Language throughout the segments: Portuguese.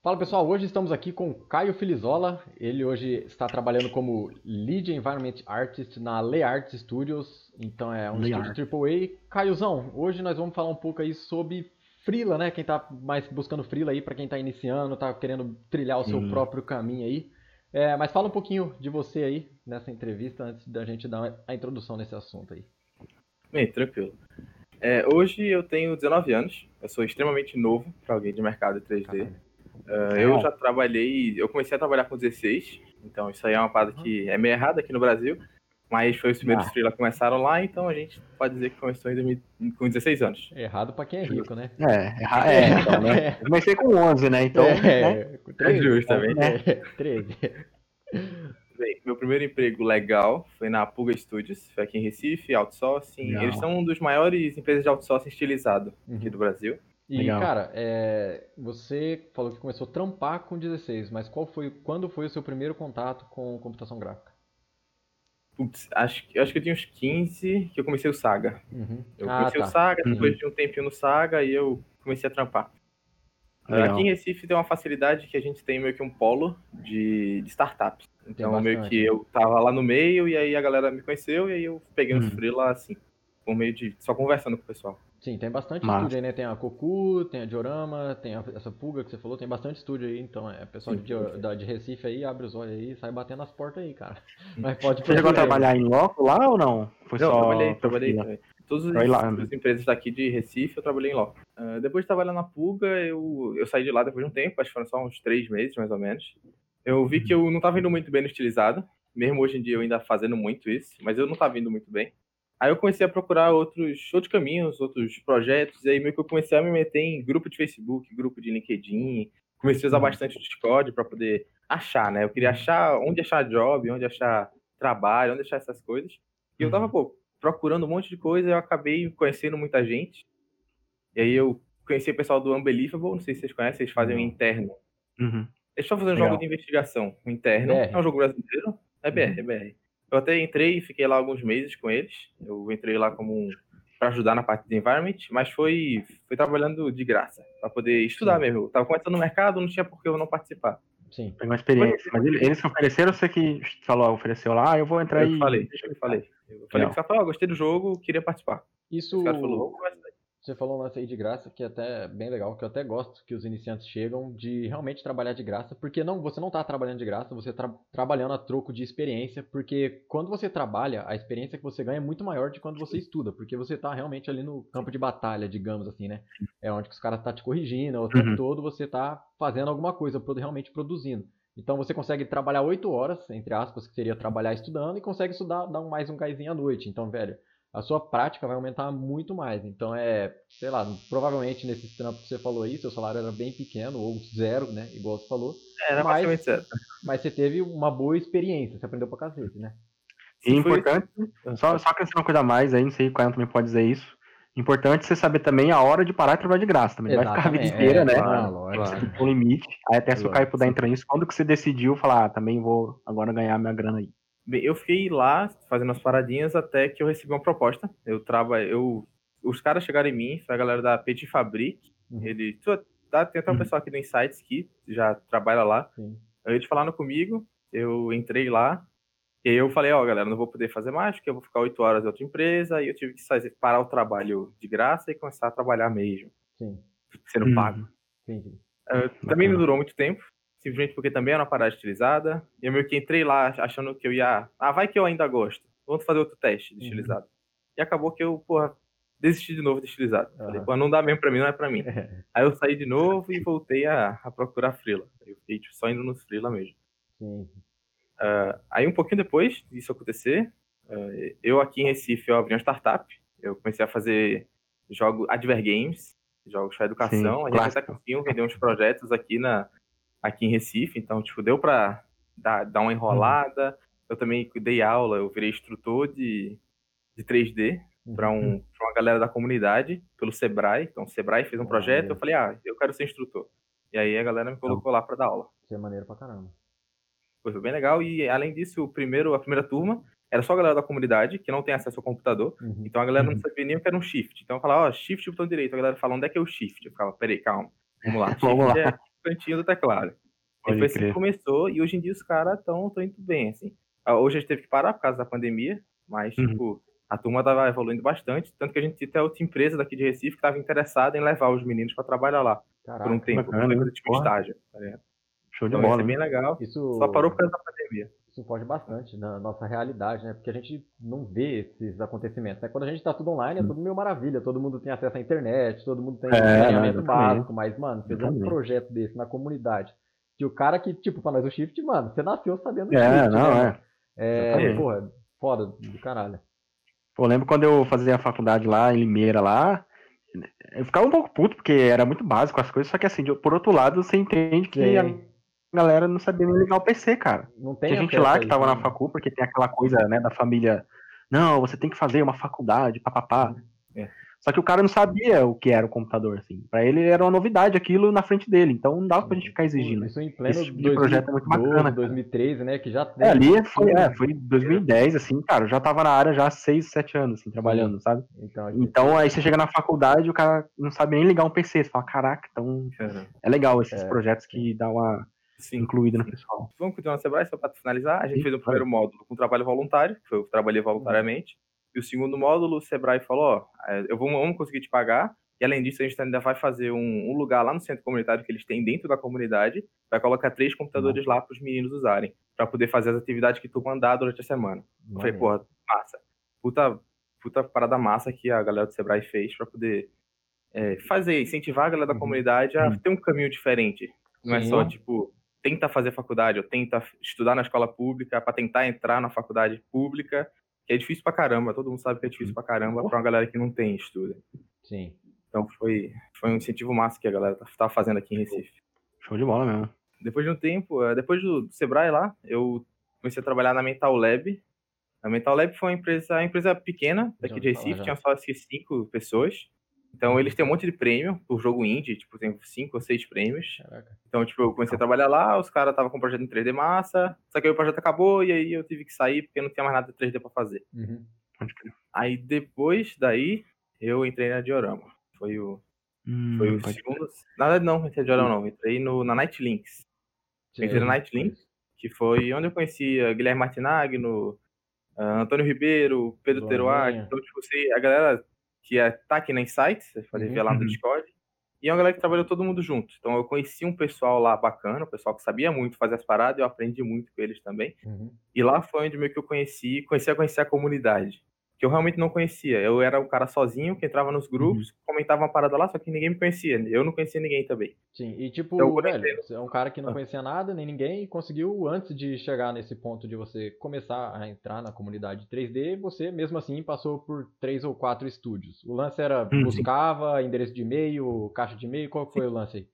Fala pessoal, hoje estamos aqui com Caio Filizola. Ele hoje está trabalhando como Lead Environment Artist na Lay Art Studios, então é um Lay estúdio AAA. Caiozão, hoje nós vamos falar um pouco aí sobre freela, né? Quem tá mais buscando freela aí, para quem tá iniciando, tá querendo trilhar o seu próprio caminho aí. É, mas fala um pouquinho de você aí nessa entrevista antes da gente dar a introdução nesse assunto aí. Bem, tranquilo. É, hoje eu tenho 19 anos, eu sou extremamente novo para alguém de mercado 3D. Caralho. É, eu já trabalhei, eu comecei a trabalhar com 16, então isso aí é uma parada que é meio errada aqui no Brasil, mas foi os primeiros Ah. freela que começaram lá, então a gente pode dizer que começou em 2000 com 16 anos. Errado pra quem é rico, né? É, erra- é, então, né? Eu comecei com 11, né? Então, né? é, com 13, justo também. É, 13. Bem, meu primeiro emprego legal foi na Pulga Studios, foi aqui em Recife, outsourcing. Legal. Eles são um dos maiores empresas de outsourcing estilizado aqui Uhum. do Brasil. E, Legal. cara, é, você falou que começou a trampar com 16, mas qual foi, quando foi o seu primeiro contato com computação gráfica? Putz, acho, que- acho que eu tinha uns 15 que eu comecei o Saga. Uhum. Eu Ah, comecei tá. o Saga, Uhum. depois de um tempinho no Saga, e eu comecei a trampar. Legal. Aqui em Recife tem uma facilidade que a gente tem meio que um polo de, de startups. Então, meio bastante, que eu tava lá no meio, e aí a galera me conheceu, e aí eu peguei uns Uhum. lá, assim, por meio de... só conversando com o pessoal. Sim, tem bastante Massa. estúdio aí, né? Tem a Cocu, tem a Diorama, tem a- essa Pulga que você falou, tem bastante estúdio aí, então é, pessoal de, Sim, da- de Recife aí, abre os olhos aí, sai batendo as portas aí, cara. Mas pode Você chegou a trabalhar em loco lá ou não? Foi Não, só trabalhei, trabalhei. Todas as, né? as empresas daqui de Recife eu trabalhei em loco. Ah, depois de trabalhar na Pulga, eu, eu saí de lá depois de um tempo, acho que foram só uns três meses, mais ou menos. Eu vi que eu não estava indo muito bem no estilizado, mesmo hoje em dia eu ainda fazendo muito isso, mas eu não estava indo muito bem. Aí eu comecei a procurar outros, outros caminhos, outros projetos, e aí meio que eu comecei a me meter em grupo de Facebook, grupo de LinkedIn, comecei a usar Uhum. bastante o Discord para poder achar, né? Eu queria achar onde achar job, onde achar trabalho, onde achar essas coisas. E eu tava, Uhum. pô, procurando um monte de coisa, eu acabei conhecendo muita gente. E aí eu conheci o pessoal do Unbelievable, não sei se vocês conhecem, eles fazem um Não. interno. Uhum. Eles estão fazendo um jogo de investigação, um interno. BR. É um jogo brasileiro. É BR, é BR. Eu até entrei e fiquei lá alguns meses com eles. Eu entrei lá como um, para ajudar na parte de environment, mas foi, foi trabalhando de graça, para poder estudar Sim. mesmo. Eu tava começando no mercado, não tinha por que eu não participar. Sim. Pegou uma experiência. Mas ele- eles que ofereceram, você que falou, ofereceu lá, ah, eu vou entrar Eu aí. falei, eu falei. Eu falei Legal. pro cara, ó, gostei do jogo, queria participar. Isso, O cara falou, vamos conversar. Você falou um lance aí de graça, que é até bem legal, que eu até gosto que os iniciantes chegam de realmente trabalhar de graça, porque não, você não está trabalhando de graça, você está trabalhando a troco de experiência, porque quando você trabalha, a experiência que você ganha é muito maior de quando você estuda, porque você está realmente ali no campo de batalha, digamos assim, né? É onde os caras estão te corrigindo, o tempo Uhum. todo você está fazendo alguma coisa, realmente produzindo. Então você consegue trabalhar 8 horas, entre aspas, que seria trabalhar estudando, e consegue estudar, dar mais um gásinho à noite. Então, velho, a sua prática vai aumentar muito mais. Então é, sei lá, provavelmente nesses trampos que você falou aí, seu salário era bem pequeno, ou zero, né? Igual você falou. Era Mas- basicamente certo. Mas você teve uma boa experiência, você aprendeu pra cacete, né? E importante, só, só acrescentando uma coisa a mais aí, não sei qual também pode dizer isso. Importante você saber também a hora de parar e trabalhar de graça também. Não vai ficar a vida inteira, é, né? claro, lógico. Você tem um limite. Aí até se o Caio puder entrar nisso, quando que você decidiu falar, ah, também vou agora ganhar minha grana aí? Bem, eu fiquei lá fazendo as paradinhas até que eu recebi uma proposta. Eu traba, eu os caras chegaram em mim, foi a galera da Petit Fabrique. Uhum. Ele tá, tem até um Uhum. pessoal aqui do Insights que já trabalha lá. Sim. Aí eles falaram comigo, eu entrei lá. E aí eu falei, ó, galera, não vou poder fazer mais, porque eu vou ficar oito horas em outra empresa. E eu tive que fazer, parar o trabalho de graça e começar a trabalhar mesmo, Sim, sendo Uhum. pago. sim. Uh, também não durou muito tempo, simplesmente porque também era uma parada estilizada. E eu meio que entrei lá achando que eu ia. Ah, vai que eu ainda gosto. Vamos fazer outro teste de Uhum. estilizado. E acabou que eu, porra, desisti de novo de estilizado. Falei, Aham. pô, não dá mesmo pra mim, não é pra mim. Aí eu saí de novo e voltei a, a procurar frila. Eu fiquei tipo, só indo nos frila mesmo. Sim. Aí um pouquinho depois disso acontecer, uh, eu aqui em Recife eu abri uma startup. Eu comecei a fazer jogo Adver Games, jogos para educação. Sim, a gente até conseguiu vender uns projetos aqui, na, aqui em Recife, então tipo, deu para dar, dar uma enrolada. Eu também dei aula, eu virei instrutor de, de 3D para Uhum. um, pra uma galera da comunidade, pelo Sebrae. Então o Sebrae fez um Ah, projeto, maneiro. eu falei, ah, eu quero ser instrutor. E aí a galera me colocou lá para dar aula. Isso é maneiro pra caramba. Foi foi bem legal. E além disso, o primeiro, a primeira turma era só a galera da comunidade, que não tem acesso ao computador. Uhum. Então a galera não Uhum. sabia nem o que era um shift. Então eu falava, ó, shift botão direito. A galera fala, onde é que é o shift? Eu ficava, peraí, calma. Vamos lá. Vamos lá. é cantinho do teclado. Pode Depois assim que começou, e hoje em dia os caras estão tão indo bem, assim. Ah, Hoje a gente teve que parar por causa da pandemia, mas, Uhum. tipo, a turma tava evoluindo bastante, tanto que a gente tinha até outra empresa daqui de Recife que estava interessada em levar os meninos para trabalhar lá, por um Caraca, tempo, bacana, fazer tipo porra. estágio, tá? Show de Então, isso bola. é bem legal. isso, Só parou por causa da pandemia. Isso foge bastante na nossa realidade, né? Porque a gente não vê esses acontecimentos. Né? Quando a gente tá tudo online, é tudo meio maravilha. Todo mundo tem acesso à internet, todo mundo tem É, saneamento exatamente. básico. Mas, mano, vê um projeto desse na comunidade. Que o cara que, tipo, pra nós o shift, mano, você nasceu sabendo o É, shift, não, né? é. É, porra, foda do caralho. Pô, lembro quando eu fazia a faculdade lá em Limeira lá, eu ficava um pouco puto, porque era muito básico as coisas, só que assim, por outro lado, você entende que. Galera não sabia nem ligar o PC, cara. Não tem Tinha gente lá que tava na né? facu, porque tem aquela coisa, né, da família, não, você tem que fazer uma faculdade, papapá. É. Só que o cara não sabia o que era o computador, assim. Pra ele era uma novidade aquilo na frente dele, então não dava pra gente ficar exigindo. Isso em pleno Esse tipo de projeto é muito 2012, bacana, cara. 2013, né? Que já. É, ali foi, é, foi 2010, assim, cara, eu já tava na área já há 6, 7 anos, assim, trabalhando, sabe? Então, Então aí você chega na faculdade e o cara não sabe nem ligar um PC. Você fala, caraca, então é legal esses É. projetos que dá uma Sim. incluída no pessoal. Vamos continuar no Sebrae, só para finalizar. A gente Sim, fez o primeiro módulo com trabalho voluntário, que foi eu que trabalhei voluntariamente. E o segundo módulo, o Sebrae falou: ó, é, eu vou, vamos conseguir te pagar. E além disso, a gente ainda vai fazer um, um lugar lá no centro comunitário que eles têm dentro da comunidade. Vai colocar três computadores lá para os meninos usarem, para poder fazer as atividades que tu mandar durante a semana. Eu falei, porra, massa. Puta, puta parada massa que a galera do Sebrae fez para poder é, fazer, incentivar a galera da Uhum. comunidade a Uhum. ter um caminho diferente. Não é Sim. só, tipo, tenta fazer faculdade ou tenta estudar na escola pública para tentar entrar na faculdade pública, que é difícil pra caramba. Todo mundo sabe que é difícil pra caramba pra uma galera que não tem estudo. Sim. Então foi, foi um incentivo massa que a galera tá, tá fazendo aqui em Recife. Show de bola mesmo. Depois de um tempo, eh, depois do, Sebrae lá, eu comecei a trabalhar na Mental Lab. A Mental Lab foi uma empresa, uma empresa pequena daqui de Recife, tinha só cinco pessoas. Então eles têm um monte de prêmio por jogo indie, tipo, tem cinco ou seis prêmios. Caraca. Então, tipo, eu comecei a trabalhar lá, os caras estavam com um projeto em 3D massa, só que aí o projeto acabou e aí eu tive que sair porque não tinha mais nada de 3D pra fazer. Uhum. Aí depois daí, eu entrei na Diorama. Foi o, Hum, foi o segundo. Na verdade, não, entrei na Diorama não, entrei no, na Nightlinks. Entrei na Nightlinks, que foi onde eu conhecia Guilherme Martinagno, ah, Antônio Ribeiro, Pedro Teruá. Então, tipo, sei, a galera que é, tá aqui na Insight, você pode Uhum. ver lá no Uhum. Discord. E é uma galera que trabalhou todo mundo junto. Então eu conheci um pessoal lá bacana, um pessoal que sabia muito fazer as paradas, eu aprendi muito com eles também. Uhum. E lá foi onde meio que eu conheci, conheci a conhecer a comunidade. Que eu realmente não conhecia. Eu era um cara sozinho que entrava nos grupos, comentava uma parada lá, só que ninguém me conhecia. Eu não conhecia ninguém também. Sim, e tipo, Então, velho, você é um cara que não Ah. conhecia nada, nem ninguém, e conseguiu, antes de chegar nesse ponto de você começar a entrar na comunidade 3D, você mesmo assim passou por três ou quatro estúdios. O lance era Uhum. buscava, endereço de e-mail, caixa de e-mail, qual foi o lance aí?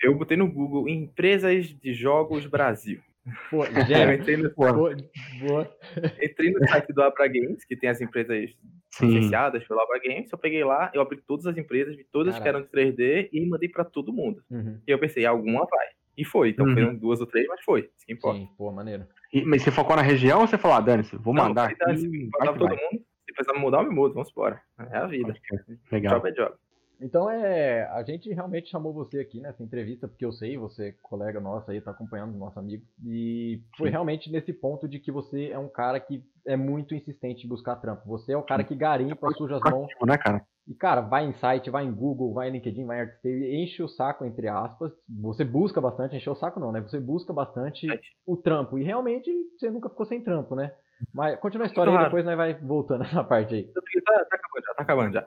Eu botei no Google Empresas de Jogos Brasil. Pô, Eu gênio. entrei no, Boa, boa. entrei no site do Abra Games, que tem as empresas Sim. licenciadas pelo Abra Games. Eu peguei lá, eu abri todas as empresas, vi todas que Caraca. eram de 3D e mandei pra todo mundo. Uhum. E eu pensei, alguma vai. E foi. Então Uhum. foram duas ou três, mas foi. Isso que importa. Sim, pô, maneiro. E- mas você focou na região ou você falou, ah, dane-se, vou Não, mandar falei, "Dane-se, Mandava que todo vai." mundo. Se precisar me mudar, eu me mudo. Vamos embora. É a vida. Legal. Job é job. Então é, a gente realmente chamou você aqui nessa entrevista, porque eu sei, você, colega nosso aí, tá acompanhando, nosso amigo, e foi Sim. realmente nesse ponto de que você é um cara que é muito insistente em buscar trampo. Você é o cara que garimpa, suja as mãos, né, cara? e cara, vai em site, vai em Google, vai em LinkedIn, vai em Artscape, enche o saco, entre aspas, você busca bastante, enche o saco não, né? Você busca bastante o trampo, e realmente você nunca ficou sem trampo, né? Mas continua a história aí, Claro. depois nós vai voltando nessa parte aí. Tá, tá acabando já, tá acabando já.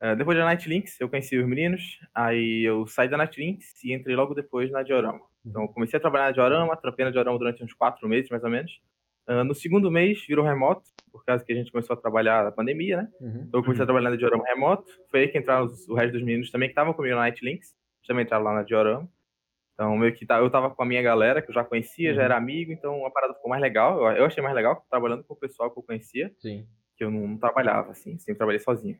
É, depois da Nightlinks, eu conheci os meninos, aí eu saí da Nightlinks e entrei logo depois na Diorama. Então, eu comecei a trabalhar na Diorama, trampei na Diorama durante uns quatro meses, mais ou menos. Ah, no segundo mês, virou remoto, por causa que a gente começou a trabalhar na pandemia, né? Uhum. Então, eu comecei a trabalhar na Diorama remoto. Foi aí que entraram os- o resto dos meninos também, que estavam comigo na Nightlinks. Eles também entraram lá na Diorama. Então, meio que tá- eu tava com a minha galera, que eu já conhecia, já Uhum. era amigo, então a parada ficou mais legal. Eu, eu achei mais legal trabalhando com o pessoal que eu conhecia Sim. que eu não, não trabalhava, assim, sempre trabalhei sozinho.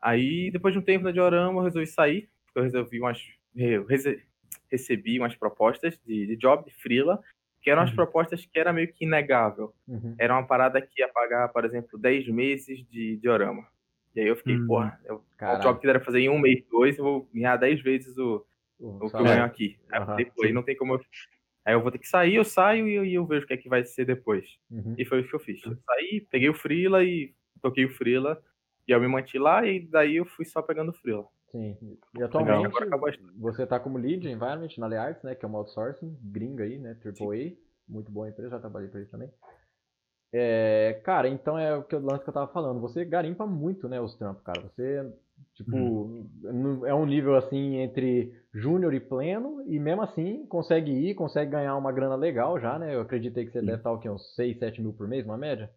Aí, depois de um tempo na Diorama, eu resolvi sair, porque eu resolvi umas. Eu rece- recebi umas propostas de, de job, de freela, que eram Uhum. propostas que era meio que inegável. Uhum. Era uma parada que ia pagar, por exemplo, 10 meses de diorama. E aí eu fiquei, Hum. porra, eu, o job que era fazer em um mês, dois, eu vou ganhar 10 vezes o, o, o que eu ganho aqui. Aí, uhum, depois não tem como eu... Aí eu vou ter que sair, eu saio e eu, e eu vejo o que é que vai ser depois. Uhum. E foi o que eu fiz. Eu saí, peguei o Freela e toquei o Freela. E eu me mantive lá e daí eu fui só pegando o Freela. Sim. E atualmente você está como lead environment na Learts, né? Que é uma outsourcing gringa aí, né? AAA. Muito boa empresa, já trabalhei para eles também. É, cara, então é o que o lance que eu tava falando. Você garimpa muito, né, os trampos, cara. Você, tipo, uhum. é um nível assim entre júnior e pleno, e mesmo assim consegue ir, consegue ganhar uma grana legal já, né? Eu acreditei que você Sim. deve estar o quê? Uns 6, 7 mil por mês, uma média?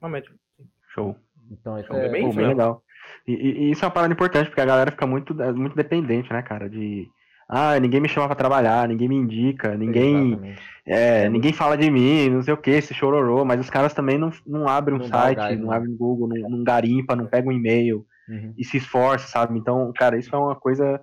Uma média. Show. Então isso é, é bem, bem legal. E, e, isso é uma parada importante, porque a galera fica muito, muito dependente, né, cara, de ah, ninguém me chama pra trabalhar, ninguém me indica, ninguém é, ninguém fala de mim, não sei o que, esse chororô, mas os caras também não, não abrem um não site, não né? abrem um Google, não, não garimpa, não pega um e-mail uhum. e se esforça, sabe? Então, cara, isso é uma coisa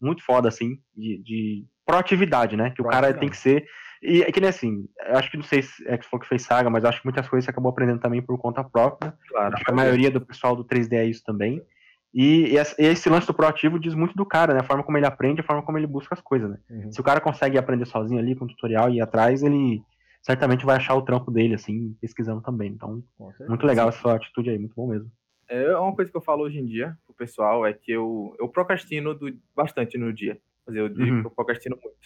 muito foda, assim, de, de proatividade, né? Que o cara tem que ser. E é que nem assim, eu acho que não sei se é que foi que fez saga, mas acho que muitas coisas você acabou aprendendo também por conta própria. Claro. Acho que a maioria do pessoal do 3D é isso também. E esse lance do proativo diz muito do cara, né? A forma como ele aprende, a forma como ele busca as coisas, né? Uhum. Se o cara consegue aprender sozinho ali com o tutorial e ir atrás, ele certamente vai achar o trampo dele, assim, pesquisando também. Então, muito legal essa atitude aí, muito bom mesmo. É uma coisa que eu falo hoje em dia pro pessoal é que eu, eu procrastino do, bastante no dia. Eu digo uhum. que eu procrastino muito.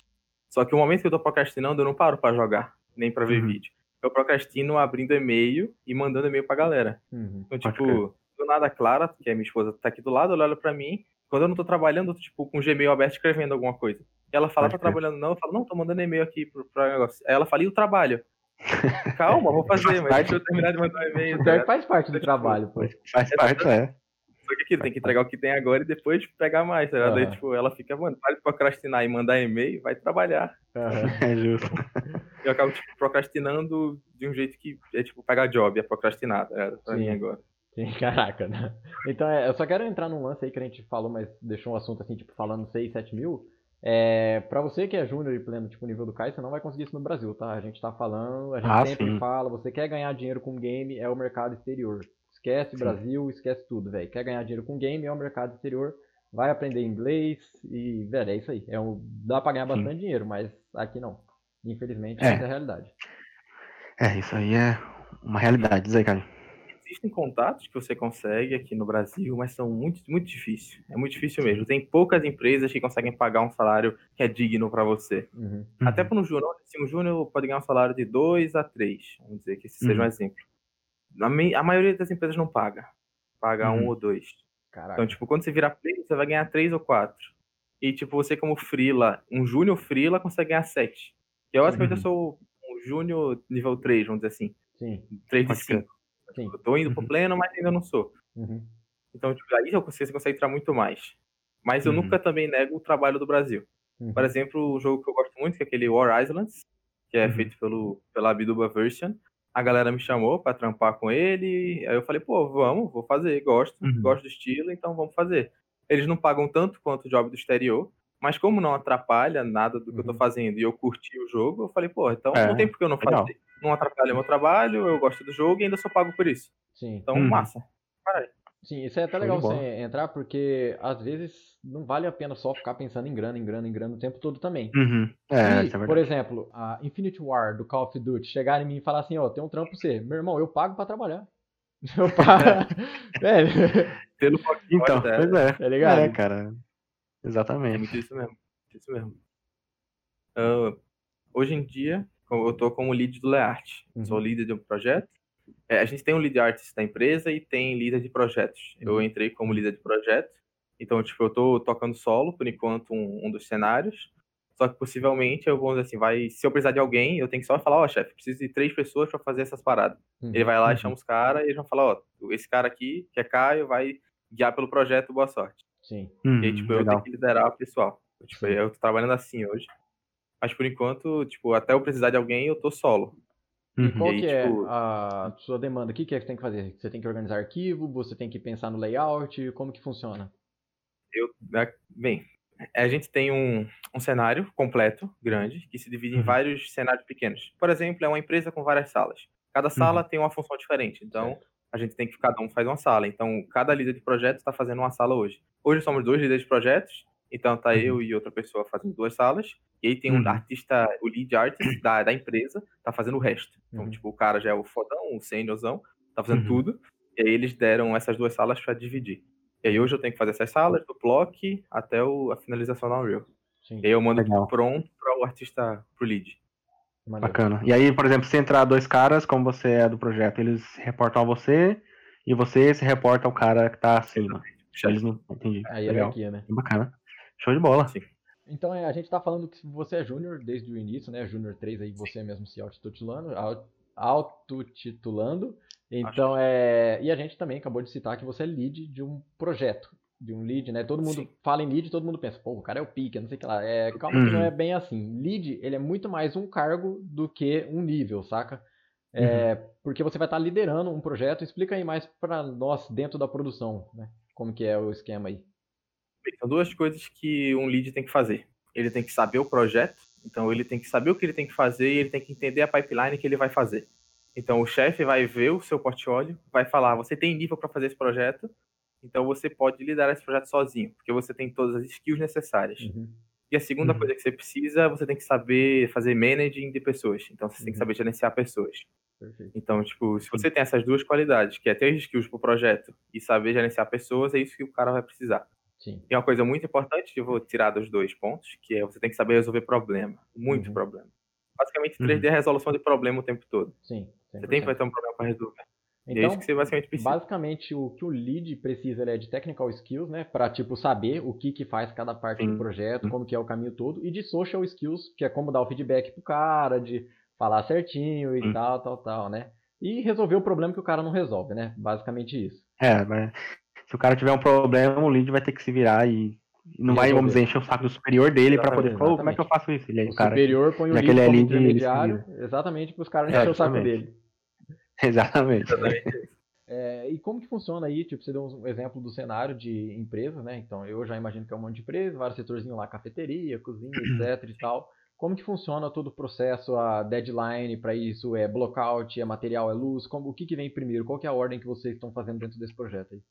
Só que o momento que eu tô procrastinando, eu não paro para jogar, nem para ver uhum. vídeo. Eu procrastino abrindo e-mail e mandando e-mail pra galera. Uhum. Então, tipo, do nada Clara, que é minha esposa, tá aqui do lado, ela olha pra mim. Quando eu não tô trabalhando, eu tô, tipo, com o Gmail aberto escrevendo alguma coisa. E ela fala, Pode tá trabalhando não? Eu falo, não, tô mandando e-mail aqui pro, pro negócio. Aí ela fala, e o trabalho? Calma, vou fazer, mas deixa eu terminar de mandar um e-mail. Tá? Faz parte do trabalho, pô. Faz parte, é. Só que aqui tem que entregar o que tem agora e depois pegar mais, tá Daí, tipo, ela fica, mano, para de procrastinar e mandar e-mail, vai trabalhar. Uhum. É justo. Eu acabo, tipo, procrastinando de um jeito que é, tipo, pegar job, é procrastinar, tá pra Sim. mim agora. Sim, caraca, né? Então, é, eu só quero entrar num lance aí que a gente falou, mas deixou um assunto assim, tipo, falando 6, 7 mil. É, pra você que é júnior e pleno, tipo, nível do Kai, você não vai conseguir isso no Brasil, tá? A gente tá falando, a gente ah, sempre sim. fala, você quer ganhar dinheiro com game, é o mercado exterior. Esquece sim. Brasil, esquece tudo, velho. Quer ganhar dinheiro com game, é o mercado exterior. Vai aprender inglês e, velho, é isso aí. É um, dá pra ganhar bastante sim. dinheiro, mas aqui não. Infelizmente, é. essa é a realidade. É, isso aí é uma realidade, diz aí, cara existem contatos que você consegue aqui no Brasil, mas são muito, muito difíceis. É muito difícil mesmo. Tem poucas empresas que conseguem pagar um salário que é digno para você. Uhum. Até para um júnior, assim, um júnior pode ganhar um salário de 2 a 3, vamos dizer que esse uhum. seja um uhum. exemplo. A, maioria das empresas não paga. Paga uhum. um ou dois. Caraca. Então, tipo, quando você virar pleno, você vai ganhar 3 ou 4. E, tipo, você como frila, um júnior frila consegue ganhar 7. Que eu, basicamente, eu uhum. sou um júnior nível 3, vamos dizer assim. Sim. 3 de 5. Sim. Eu tô indo pro uhum. pleno, mas ainda não sou. Uhum. Então, tipo, aí você consegue entrar muito mais. Mas eu uhum. nunca também nego o trabalho do Brasil. Uhum. Por exemplo, um jogo que eu gosto muito, que é aquele War Islands, que é uhum. feito pelo, pela Biduba Version. A galera me chamou para trampar com ele. Aí eu falei, pô, vamos, vou fazer. Gosto, uhum. gosto do estilo, então vamos fazer. Eles não pagam tanto quanto o job do exterior, mas como não atrapalha nada do que eu tô fazendo e eu curti o jogo, eu falei, pô, então é, não tem por que eu não fazer. Legal não atrapalha meu trabalho, eu gosto do jogo e ainda sou pago por isso. Sim. Então, uhum. massa. Para Sim, isso é até legal você entrar, porque às vezes não vale a pena só ficar pensando em grana, em grana, em grana o tempo todo também. Uhum. É, e, é por exemplo, a Infinite War do Call of Duty chegar em mim e falar assim, ó, tem um trampo pra você. Meu irmão, eu pago para trabalhar. Eu pago. é. Pelo então, é. pois é. É legal. É, cara. Exatamente. É isso mesmo. Isso mesmo. Uh, hoje em dia, eu estou como lead do Leart. Uhum. Sou líder de um projeto. É, a gente tem um lead artist da empresa e tem líder de projetos. Uhum. Eu entrei como líder de projeto. Então, tipo, eu estou tocando solo, por enquanto, um, um, dos cenários. Só que possivelmente eu vou dizer assim, vai, se eu precisar de alguém, eu tenho que só falar, ó, oh, chefe, preciso de três pessoas para fazer essas paradas. Uhum. Ele vai lá e uhum. chama os caras e eles vão falar, ó, oh, esse cara aqui, que é Caio, vai guiar pelo projeto, boa sorte. Sim. e aí, tipo, eu tenho que liderar o pessoal. Tipo, eu tô trabalhando assim hoje. Mas por enquanto, tipo, até eu precisar de alguém, eu tô solo. E qual e aí, que é tipo... a sua demanda? O que, que é que você tem que fazer? Você tem que organizar arquivo? Você tem que pensar no layout? Como que funciona? Eu, né, bem, a gente tem um, um cenário completo, grande, que se divide uhum. em vários cenários pequenos. Por exemplo, é uma empresa com várias salas. Cada sala uhum. tem uma função diferente. Então, certo. a gente tem que cada um faz uma sala. Então, cada líder de projeto está fazendo uma sala hoje. Hoje somos dois líderes de projetos Então tá uhum. eu e outra pessoa fazendo duas salas, e aí tem um uhum. artista, o lead artist da, da empresa, tá fazendo o resto. Então, uhum. tipo, o cara já é o fodão, o seniorzão, tá fazendo uhum. tudo, e aí eles deram essas duas salas para dividir. E aí hoje eu tenho que fazer essas salas, do block até o, a finalização da Unreal. Sim. E aí eu mando Legal. pronto para o artista, pro lead. Bacana. E aí, por exemplo, se entrar dois caras, como você é do projeto, eles reportam a você e você se reporta ao cara que tá acima. Eles não... Entendi. A hierarquia, né? Bacana. Show de bola. Sim. Então é, a gente tá falando que você é júnior desde o início, né? Júnior 3 aí você mesmo se autotitulando, autotitulando. Então é. E a gente também acabou de citar que você é lead de um projeto. De um lead, né? Todo mundo Sim. fala em lead, todo mundo pensa, pô, o cara é o pica, não sei o que lá. É, calma que não é bem assim. Lead, ele é muito mais um cargo do que um nível, saca? É, uhum. Porque você vai estar tá liderando um projeto. Explica aí mais para nós dentro da produção, né? Como que é o esquema aí. São duas coisas que um lead tem que fazer. Ele tem que saber o projeto, então ele tem que saber o que ele tem que fazer e ele tem que entender a pipeline que ele vai fazer. Então o chefe vai ver o seu portfólio, vai falar: você tem nível para fazer esse projeto, então você pode liderar esse projeto sozinho, porque você tem todas as skills necessárias. Uhum. E a segunda uhum. coisa que você precisa, você tem que saber fazer managing de pessoas. Então você uhum. tem que uhum. saber gerenciar pessoas. Perfeito. Então, tipo, se você tem essas duas qualidades, que é ter skills para o projeto e saber gerenciar pessoas, é isso que o cara vai precisar. Sim. E uma coisa muito importante que eu vou tirar dos dois pontos, que é você tem que saber resolver problema. Muito uhum. problema. Basicamente, 3D uhum. é resolução de problema o tempo todo. Sim. 100%. Você tem que ter um problema para resolver. Então, é então, isso que você basicamente precisa. Basicamente, o que o lead precisa é de technical skills, né? Para, tipo, saber o que, que faz cada parte Sim. do projeto, como que é o caminho todo. E de social skills, que é como dar o feedback pro cara, de falar certinho e Sim. tal, tal, tal, né? E resolver o problema que o cara não resolve, né? Basicamente isso. É, mas se o cara tiver um problema, o lead vai ter que se virar e não vai, vamos dizer, encher o saco do superior dele para poder falar, oh, como é que eu faço isso? Ele é o, cara, superior põe o lead como é lead, intermediário, exatamente para os caras é, encher o saco dele. Exatamente. exatamente. É, e como que funciona aí? Tipo, você deu um exemplo do cenário de empresas, né? Então, eu já imagino que é um monte de empresa, vários setorzinhos lá, cafeteria, cozinha, etc e tal. Como que funciona todo o processo, a deadline para isso? É blockout, é material, é luz? Como, o que, que vem primeiro? Qual que é a ordem que vocês estão fazendo dentro desse projeto aí?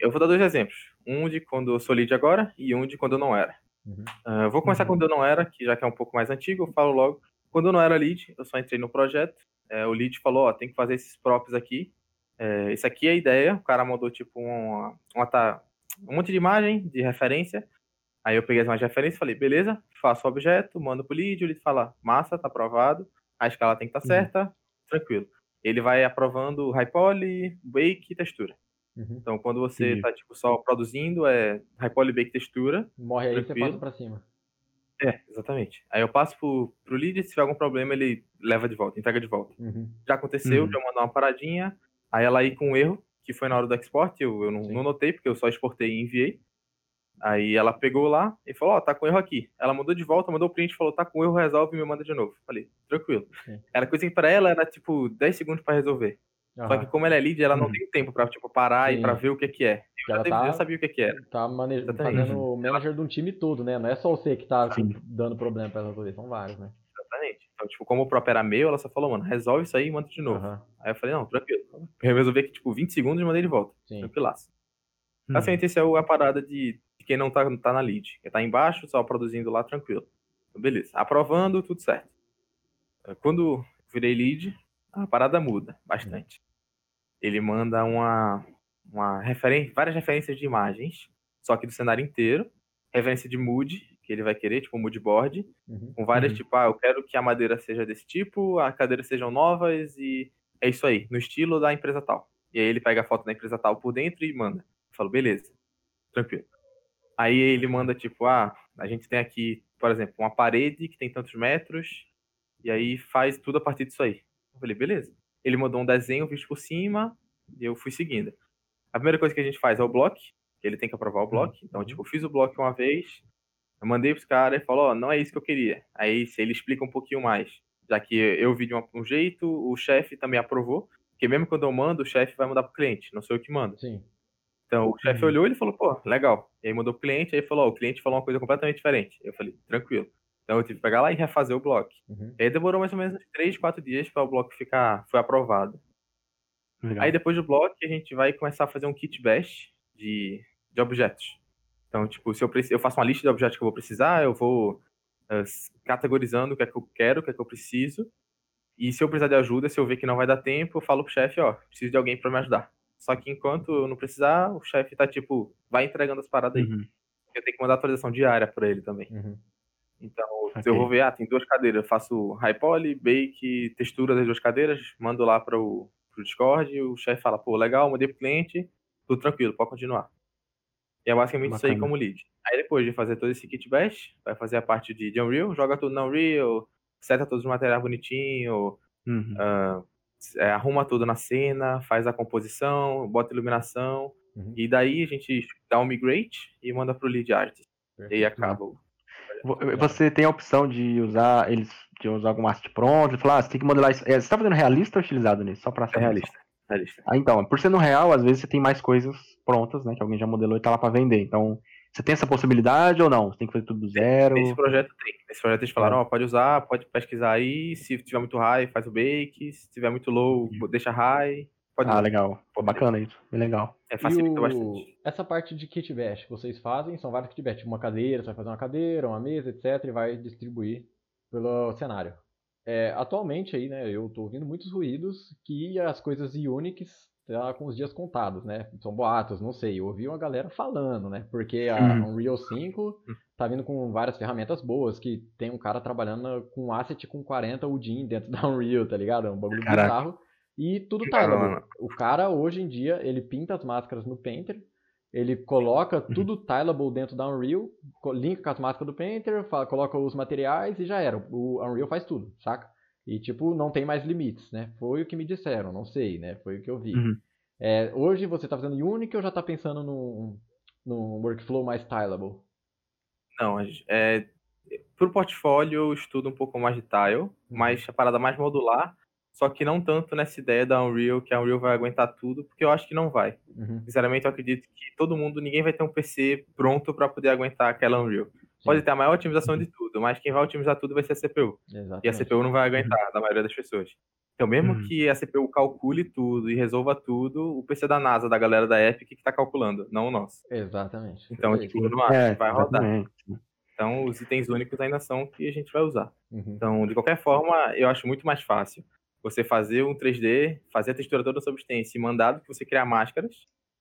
Eu vou dar dois exemplos. Um de quando eu sou lead agora e um de quando eu não era. Uhum. Uh, vou começar uhum. quando eu não era, que já que é um pouco mais antigo, eu falo logo. Quando eu não era lead, eu só entrei no projeto. É, o lead falou, ó, tem que fazer esses props aqui. É, isso aqui é a ideia. O cara mandou, tipo, uma, uma, um monte de imagem, de referência. Aí eu peguei as imagens de referência e falei, beleza, faço o objeto, mando pro lead, o lead fala, massa, tá aprovado, a escala tem que estar tá uhum. certa, tranquilo. Ele vai aprovando high poly, wake e textura. Uhum. Então, quando você está tipo, só produzindo, é high poly, bake, textura. Morre aí, tranquilo. você passa para cima. É, exatamente. Aí eu passo pro, pro lead, se tiver algum problema, ele leva de volta, entrega de volta. Uhum. Já aconteceu, uhum. já mandou uma paradinha, aí ela aí com um erro, que foi na hora do export, eu, eu não, não, notei, porque eu só exportei e enviei. Aí ela pegou lá e falou, ó, oh, tá com erro aqui. Ela mandou de volta, mandou o print, falou, tá com erro, resolve e me manda de novo. Falei, tranquilo. Sim. Era coisa que pra ela era, tipo, 10 segundos para resolver. Uhum. Só que como ela é lead, ela não uhum. tem tempo pra, tipo, parar Sim. e pra ver o que que é. Eu, já, tá, sabia o que que era. Tá mane... fazendo o manager de um time todo, né? Não é só você que tá dando problema pra resolver, são vários, né? Exatamente. Então, tipo, como o próprio era meu, ela só falou, mano, resolve isso aí e manda de novo. Uhum. Aí eu falei, não, tranquilo. Eu resolvi que, tipo, 20 segundos e mandei de volta. Sim. Tranquilaço. Uhum. Assim, essa é a parada de quem não tá, tá na lead. Quem tá embaixo, só produzindo lá, tranquilo. Então, beleza. Aprovando, tudo certo. Quando virei lead, a parada muda bastante ele manda uma, uma referência, várias referências de imagens, só que do cenário inteiro, referência de mood, que ele vai querer, tipo um mood board, uhum. com várias, uhum. tipo, ah, eu quero que a madeira seja desse tipo, as cadeiras sejam novas e é isso aí, no estilo da empresa tal. E aí ele pega a foto da empresa tal por dentro e manda. Eu falo, beleza, tranquilo. Aí ele manda, tipo, ah, a gente tem aqui, por exemplo, uma parede que tem tantos metros, e aí faz tudo a partir disso aí. Eu falei, beleza. Ele mandou um desenho visto por cima e eu fui seguindo. A primeira coisa que a gente faz é o bloco, ele tem que aprovar o uhum. bloco. Então, tipo, eu fiz o bloco uma vez, eu mandei pros caras e falou, ó, oh, não é isso que eu queria. Aí se ele explica um pouquinho mais, já que eu vi de um jeito, o chefe também aprovou, porque mesmo quando eu mando, o chefe vai mandar pro cliente, não sou eu que mando. Sim. Então o chefe uhum. olhou e falou, pô, legal. E aí mandou pro cliente, aí falou, ó, o cliente falou uma coisa completamente diferente. Eu falei, tranquilo. Então eu tive que pegar lá e refazer o bloco. Uhum. E aí demorou mais ou menos 3, 4 dias para o bloco ficar, foi aprovado. Legal. Aí depois do bloco a gente vai começar a fazer um kit bash de, de objetos. Então, tipo, se eu, eu faço uma lista de objetos que eu vou precisar, eu vou uh, categorizando o que é que eu quero, o que é que eu preciso. E se eu precisar de ajuda, se eu ver que não vai dar tempo, eu falo pro chefe, ó, preciso de alguém para me ajudar. Só que enquanto eu não precisar, o chefe tá tipo, vai entregando as paradas aí. Uhum. Eu tenho que mandar atualização diária para ele também. Uhum. Então, okay. se eu vou ver, ah, tem duas cadeiras, eu faço high poly, bake, textura das duas cadeiras, mando lá para o Discord, o chefe fala, pô, legal, mandei pro cliente, tudo tranquilo, pode continuar. E é basicamente Bacana. isso aí como lead. Aí depois de fazer todo esse kit bash, vai fazer a parte de, de Unreal, joga tudo no Unreal, seta todos os materiais bonitinho, uhum. uh, é, arruma tudo na cena, faz a composição, bota iluminação, uhum. e daí a gente dá um migrate e manda pro lead artist. Perfeito. E aí acaba. Você tem a opção de usar eles de usar algum asset pronto, falar, ah, você tem que modelar isso. É, você está fazendo realista ou estilizado nisso? Só para ser é realista. realista. Ah, então, por ser no real, às vezes você tem mais coisas prontas, né? Que alguém já modelou e tá lá para vender. Então, você tem essa possibilidade ou não? Você tem que fazer tudo do zero? Esse projeto tem. Esse projeto eles falaram, é. ó, pode usar, pode pesquisar aí. Se tiver muito high, faz o bake. Se tiver muito low, uhum. deixa high. Pode ah, usar. legal. Pô, bacana isso. Bem legal. É, facilita o... bastante. Essa parte de kit bash que vocês fazem, são vários kit bash. Uma cadeira, você vai fazer uma cadeira, uma mesa, etc. E vai distribuir pelo cenário. É, atualmente aí, né, eu tô ouvindo muitos ruídos que as coisas Unix tá com os dias contados, né? São boatos, não sei. Eu ouvi uma galera falando, né? Porque a. Unreal 5 tá vindo com várias ferramentas boas, que tem um cara trabalhando com asset com 40 UDIN dentro da Unreal, tá ligado? É um bagulho Caraca. bizarro. E tudo tá. Caramba. O cara, hoje em dia, ele pinta as máscaras no Painter, ele coloca uhum. tudo tileable dentro da Unreal, linka com as máscaras do Painter, fala, coloca os materiais e já era. O Unreal faz tudo, saca? E, tipo, não tem mais limites, né? Foi o que me disseram, não sei, né? Foi o que eu vi. Uhum. É, hoje você está fazendo Unique ou já está pensando num, num workflow mais tileable? Não, é, pro portfólio eu estudo um pouco mais de tile, uhum. mas a parada mais modular, só que não tanto nessa ideia da Unreal, que a Unreal vai aguentar tudo, porque eu acho que não vai. Uhum. Sinceramente, eu acredito que todo mundo, ninguém vai ter um PC pronto para poder aguentar aquela Unreal. Pode ter a maior otimização de tudo, mas quem vai otimizar tudo vai ser a CPU. Exatamente. E a CPU não vai aguentar, uhum. da maioria das pessoas. Então, mesmo uhum. que a CPU calcule tudo e resolva tudo, o PC da NASA, da galera da Epic, que está calculando, não o nosso. Exatamente. Então, tipo, não acho é, vai rodar. Então, os itens únicos ainda são que a gente vai usar. Uhum. Então, de qualquer forma, eu acho muito mais fácil você fazer um 3D, fazer a textura toda da substância e mandar do que você criar máscaras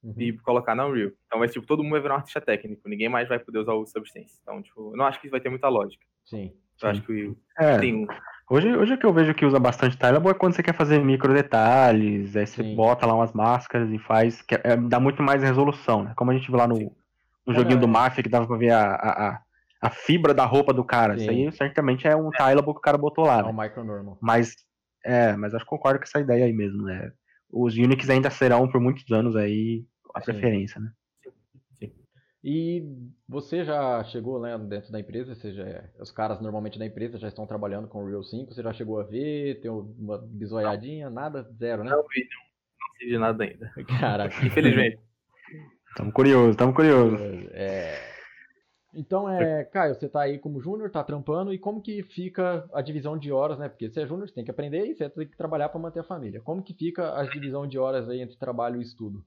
uhum. e colocar na Unreal. Então, vai, tipo, todo mundo vai virar um artista técnico, ninguém mais vai poder usar o Substance. Então, tipo, eu não acho que isso vai ter muita lógica. Sim. Eu sim. acho que é. tem Hoje, hoje o que eu vejo que usa bastante Tileable é quando você quer fazer micro detalhes, aí você sim. bota lá umas máscaras e faz, que é, dá muito mais resolução, né? Como a gente viu lá no, no joguinho do Mafia, que dava pra ver a, a, a fibra da roupa do cara. Sim. Isso aí certamente é um Tileable que o cara botou lá. É né? um micro normal. Mas, é, mas acho que concordo com essa ideia aí mesmo, né? Os Unix ainda serão por muitos anos aí a Sim. preferência, né? E você já chegou né, dentro da empresa, seja, os caras normalmente da empresa já estão trabalhando com o Real 5, você já chegou a ver, tem uma bisoiadinha, nada, zero, né? Não vi, não, não sei de nada ainda. Caraca. Infelizmente. Estamos curiosos, estamos curiosos. É... Então, é, Caio, você está aí como júnior, está trampando, e como que fica a divisão de horas, né? Porque você é júnior, você tem que aprender e você tem que trabalhar para manter a família. Como que fica a divisão de horas aí entre trabalho e estudo?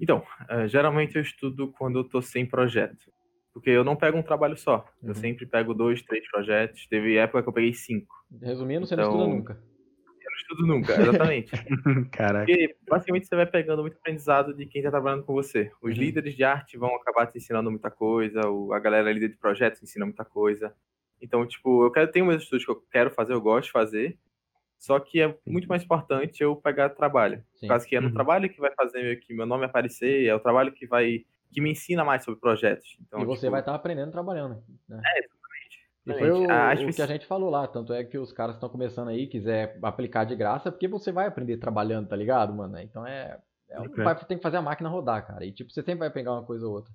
Então, uh, geralmente eu estudo quando eu tô sem projeto. Porque eu não pego um trabalho só. Uhum. Eu sempre pego dois, três projetos. Teve época que eu peguei cinco. Resumindo, você então, não estuda nunca. Estudo nunca, exatamente. Caraca. Porque basicamente você vai pegando muito aprendizado de quem está trabalhando com você. Os uhum. líderes de arte vão acabar te ensinando muita coisa, a galera líder de projetos ensina muita coisa. Então, tipo, eu quero, tenho meus estudos que eu quero fazer, eu gosto de fazer, só que é muito mais importante eu pegar trabalho. Sim. Por causa que é no uhum. trabalho que vai fazer que meu nome aparecer, é o trabalho que vai que me ensina mais sobre projetos. Então, e você tipo... vai estar aprendendo trabalhando. Né? É. E foi o, a, o que a gente falou lá, tanto é que os caras estão começando aí, quiser aplicar de graça, porque você vai aprender trabalhando, tá ligado, mano? Então é, é okay. tem que fazer a máquina rodar, cara. E tipo, você sempre vai pegar uma coisa ou outra.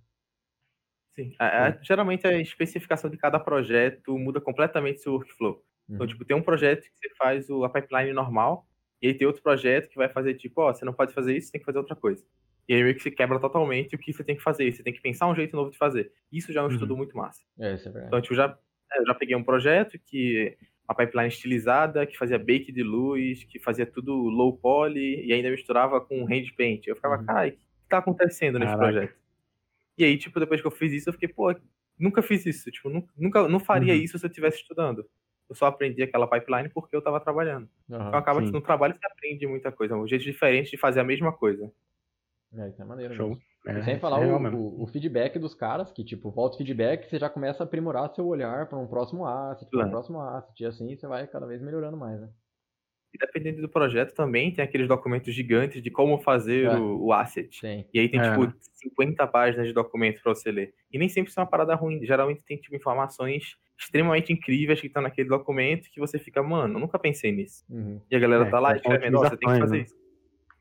Sim. A, a, geralmente a especificação de cada projeto muda completamente seu workflow. Então, uhum. tipo, tem um projeto que você faz o, a pipeline normal, e aí tem outro projeto que vai fazer, tipo, ó, oh, você não pode fazer isso, você tem que fazer outra coisa. E aí meio que se quebra totalmente o que você tem que fazer. Você tem que pensar um jeito novo de fazer. Isso já é um uhum. estudo muito massa. É, isso é verdade. Então, tipo, já, é, eu já peguei um projeto que a pipeline estilizada, que fazia bake de luz, que fazia tudo low poly e ainda misturava com hand paint. Eu ficava, uhum. cara, o que tá acontecendo nesse Caraca. projeto? E aí, tipo, depois que eu fiz isso, eu fiquei, pô, nunca fiz isso. Tipo, nunca, não faria uhum. isso se eu estivesse estudando. Eu só aprendi aquela pipeline porque eu estava trabalhando. Uhum, então acaba sim. que no trabalho você aprende muita coisa. Um jeito diferente de fazer a mesma coisa. É, isso é maneiro. Show. É, sem falar é o, o, o, feedback dos caras, que tipo, volta o feedback, você já começa a aprimorar seu olhar para um próximo asset, para um próximo asset, e assim você vai cada vez melhorando mais, né? E dependendo do projeto também, tem aqueles documentos gigantes de como fazer é. o, o, asset. Sim. E aí tem, tipo, 50 é. páginas de documentos para você ler. E nem sempre isso é uma parada ruim. Geralmente tem, tipo, informações extremamente incríveis que estão naquele documento que você fica, mano, eu nunca pensei nisso. Uhum. E a galera é, tá lá e escreve, nossa, você tem que fazer né? isso.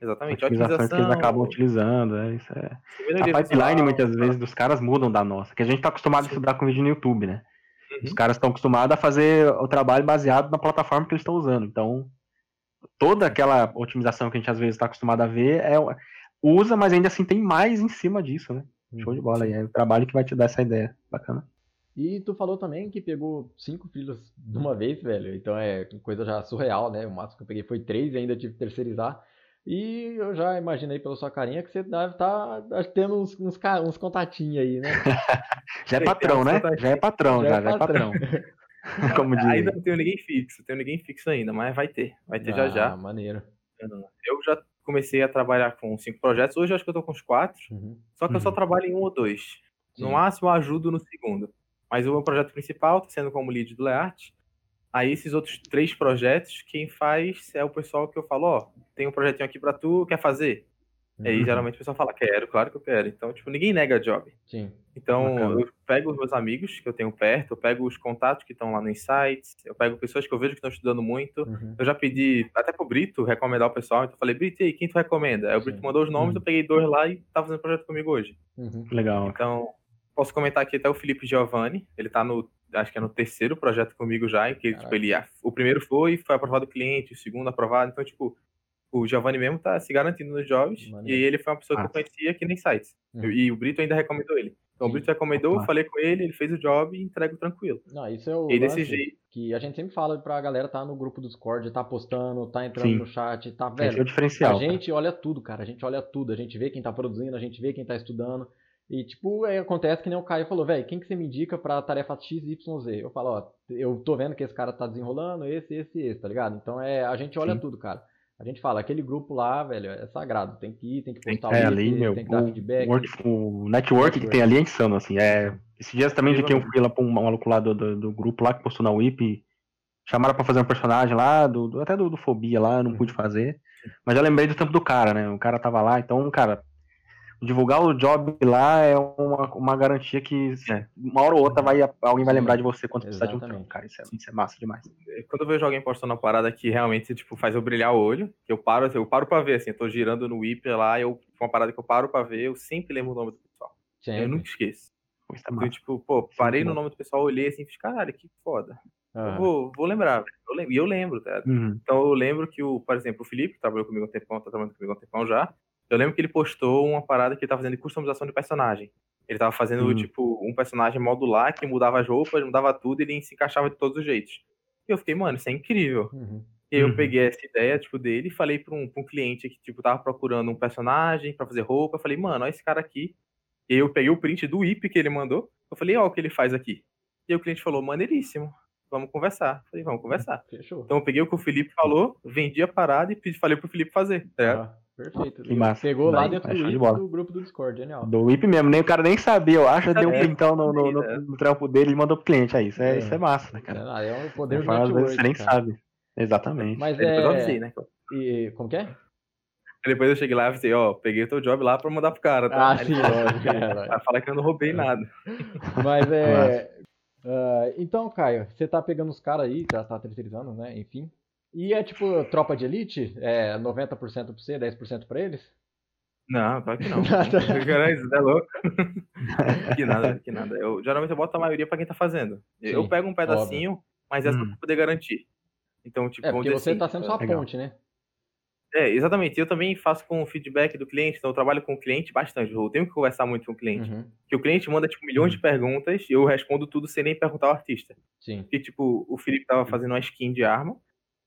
Exatamente, otimização. que eles acabam utilizando, é, isso é. A pipeline muitas vezes dos caras mudam da nossa, que a gente tá acostumado Sim. a estudar com vídeo no YouTube, né? Uhum. Os caras estão acostumados a fazer o trabalho baseado na plataforma que eles estão usando. Então, toda aquela otimização que a gente às vezes está acostumado a ver é usa, mas ainda assim tem mais em cima disso, né? Show de bola aí, é o trabalho que vai te dar essa ideia. Bacana. E tu falou também que pegou cinco filhos de uma vez, velho. Então é coisa já surreal, né? O máximo que eu peguei foi três e ainda tive que terceirizar. E eu já imaginei pela sua carinha que você deve estar tá tendo uns, uns, uns contatinhos aí, né? já é patrão, né? Já é patrão, já, já, é patrão. Como diz. Ainda não tenho ninguém fixo, tenho ninguém fixo ainda, mas vai ter. Vai ter ah, já já. maneiro. Eu já comecei a trabalhar com cinco projetos, hoje eu acho que eu tô com uns quatro, uhum. só que uhum. eu só uhum. trabalho em um ou dois. Sim. No máximo eu ajudo no segundo. Mas o meu projeto principal tá sendo como lead do Leart. Aí esses outros três projetos, quem faz é o pessoal que eu falo, ó, tem um projetinho aqui para tu, quer fazer? Uhum. Aí geralmente o pessoal fala, quero, claro que eu quero. Então, tipo, ninguém nega job. Sim. Então, Bacana. eu pego os meus amigos que eu tenho perto, eu pego os contatos que estão lá no Insights, eu pego pessoas que eu vejo que estão estudando muito. Uhum. Eu já pedi até pro Brito recomendar o pessoal, então eu falei, Brito, e aí, quem tu recomenda? Aí o Brito Sim. mandou os nomes, uhum. eu peguei dois lá e tá fazendo projeto comigo hoje. Uhum. Legal. Então, posso comentar aqui até o Felipe Giovanni, ele tá no, acho que é no terceiro projeto comigo já, em que, tipo, ele, o primeiro foi, foi aprovado o cliente, o segundo aprovado, então, tipo, o Giovanni mesmo tá se garantindo nos jobs. Maneiro. E ele foi uma pessoa que eu conhecia aqui nem sites. Uhum. E o Brito ainda recomendou ele. Então Sim. o Brito recomendou, eu falei com ele, ele fez o job e entrego tranquilo. Não, isso é o e desse jeito. que a gente sempre fala pra galera tá no grupo do Discord, tá postando, tá entrando Sim. no chat, tá velho. É o diferencial. A gente olha tudo, cara. A gente olha tudo. A gente vê quem tá produzindo, a gente vê quem tá estudando. E, tipo, acontece que nem o Caio falou, velho, quem que você me indica pra tarefa XYZ? Eu falo, ó, eu tô vendo que esse cara tá desenrolando, esse, esse, esse, tá ligado? Então, é, a gente olha Sim. tudo, cara. A gente fala, aquele grupo lá, velho, é sagrado. Tem que ir, tem que postar o é, ali, meu, tem que dar o, feedback. O, network que tem ali é insano, assim. É, esses dias também indiquei um fila pra um maluco lá do, do, do, grupo lá que postou na WIP. Chamaram pra fazer um personagem lá, do, do até do, do Fobia lá, não pude fazer. Mas já lembrei do tempo do cara, né? O cara tava lá, então, cara, divulgar o job lá é uma, uma garantia que é. uma hora ou outra vai, alguém vai lembrar de você quando precisar de um trampo, cara. Isso é, isso é, massa demais. É, quando eu vejo alguém postando uma parada que realmente tipo, faz eu brilhar o olho, que eu paro, eu paro pra ver, assim, eu tô girando no whip lá, eu, uma parada que eu paro pra ver, eu sempre lembro o nome do pessoal. Sempre. Eu nunca esqueço. Pô, então, tipo, pô, parei Sim, no nome do pessoal, olhei assim e fiz, caralho, que foda. Ah. vou, vou lembrar, eu lembro, e eu lembro, tá? Uhum. Então eu lembro que, o, por exemplo, o Felipe, que trabalhou comigo um tempão, tá trabalhando comigo um tempão já, eu lembro que ele postou uma parada que ele tava fazendo de customização de personagem. Ele tava fazendo, uhum. tipo, um personagem modular que mudava as roupas, mudava tudo e ele se encaixava de todos os jeitos. E eu fiquei, mano, isso é incrível. Uhum. E eu uhum. peguei essa ideia, tipo, dele e falei pra um, pra um cliente que, tipo, tava procurando um personagem para fazer roupa. Eu falei, mano, olha esse cara aqui. E eu peguei o print do IP que ele mandou. Eu falei, ó, o que ele faz aqui. E o cliente falou, maneiríssimo. Vamos conversar. Eu falei, vamos conversar. Fechou. Então eu peguei o que o Felipe falou, vendi a parada e falei pro Felipe fazer. Tá? Perfeito. Que massa. Pegou lá dentro do, de do, grupo do Discord, genial. Do WIP mesmo, nem o cara nem sabia, eu acho, deu um printão no, no, no, no, trampo dele e mandou pro cliente. Aí, isso é, é. Isso é massa, né, cara? É, um poder do network, Você nem cara. sabe. Exatamente. Mas é... Depois eu avisei, né? E, como que é? Depois eu cheguei lá e avisei, ó, peguei o teu job lá pra mandar pro cara, tá? Ah, sim, lógico. É, Vai falar que eu não roubei nada. Mas é... Uh, então, Caio, você tá pegando os caras aí, já tá terceirizando, né? Enfim. E é tipo tropa de elite? É 90% pra você, 10% pra eles? Não, claro que não. Cara, isso é louco. que nada, que nada. Eu, geralmente eu boto a maioria pra quem tá fazendo. Sim, eu pego um pedacinho, óbvio. mas é só hum. pra poder garantir. Então, tipo, é, porque você assim, tá sendo sua legal. ponte, né? É, exatamente. Eu também faço com o feedback do cliente, então eu trabalho com o cliente bastante. Eu tenho que conversar muito com o cliente. Uhum. Que o cliente manda, tipo, milhões uhum. de perguntas e eu respondo tudo sem nem perguntar ao artista. Sim. Porque, tipo, o Felipe tava fazendo uma skin de arma,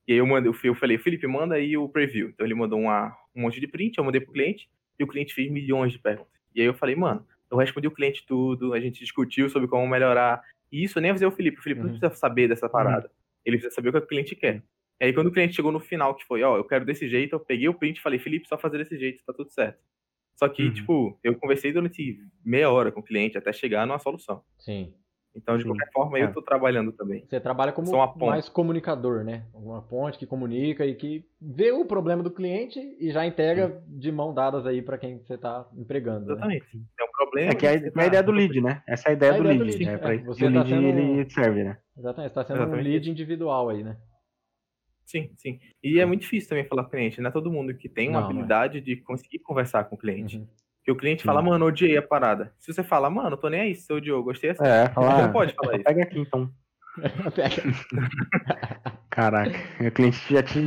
e aí eu, mandei, eu falei, Felipe, manda aí o preview. Então ele mandou uma, um monte de print, eu mandei pro cliente, e o cliente fez milhões de perguntas. E aí eu falei, mano, Eu respondi o cliente tudo, a gente discutiu sobre como melhorar. E isso eu nem avisei o Felipe. O Felipe uhum. não precisa saber dessa parada. Uhum. Ele precisa saber o que o cliente quer. E aí, quando o cliente chegou no final, que foi, ó, oh, eu quero desse jeito, eu peguei o print e falei, Felipe, só fazer desse jeito, tá tudo certo. Só que, uhum. tipo, eu conversei durante meia hora com o cliente até chegar numa solução. Sim. Então, de Sim. qualquer forma, é. eu tô trabalhando também. Você trabalha como mais comunicador, né? Uma ponte que comunica e que vê o problema do cliente e já entrega Sim. de mão dadas aí para quem você tá empregando. Né? Exatamente. Né? É um problema. É que é, é a tá... ideia do lead, né? Essa é a ideia, a do, ideia lead, do lead. Né? Pra é, você o tá lead sendo... ele serve, né? Exatamente. Você tá sendo Exatamente. um lead individual aí, né? Sim, sim. E é muito difícil também falar com o cliente. Não é todo mundo que tem uma não, habilidade não é. de conseguir conversar com o cliente. Uhum. Que o cliente fala, mano, odiei a parada. Se você fala, mano, tô nem aí, seu Diogo, gostei assim. É, fala, você pode falar isso. Pega aqui então. Caraca, o cliente já te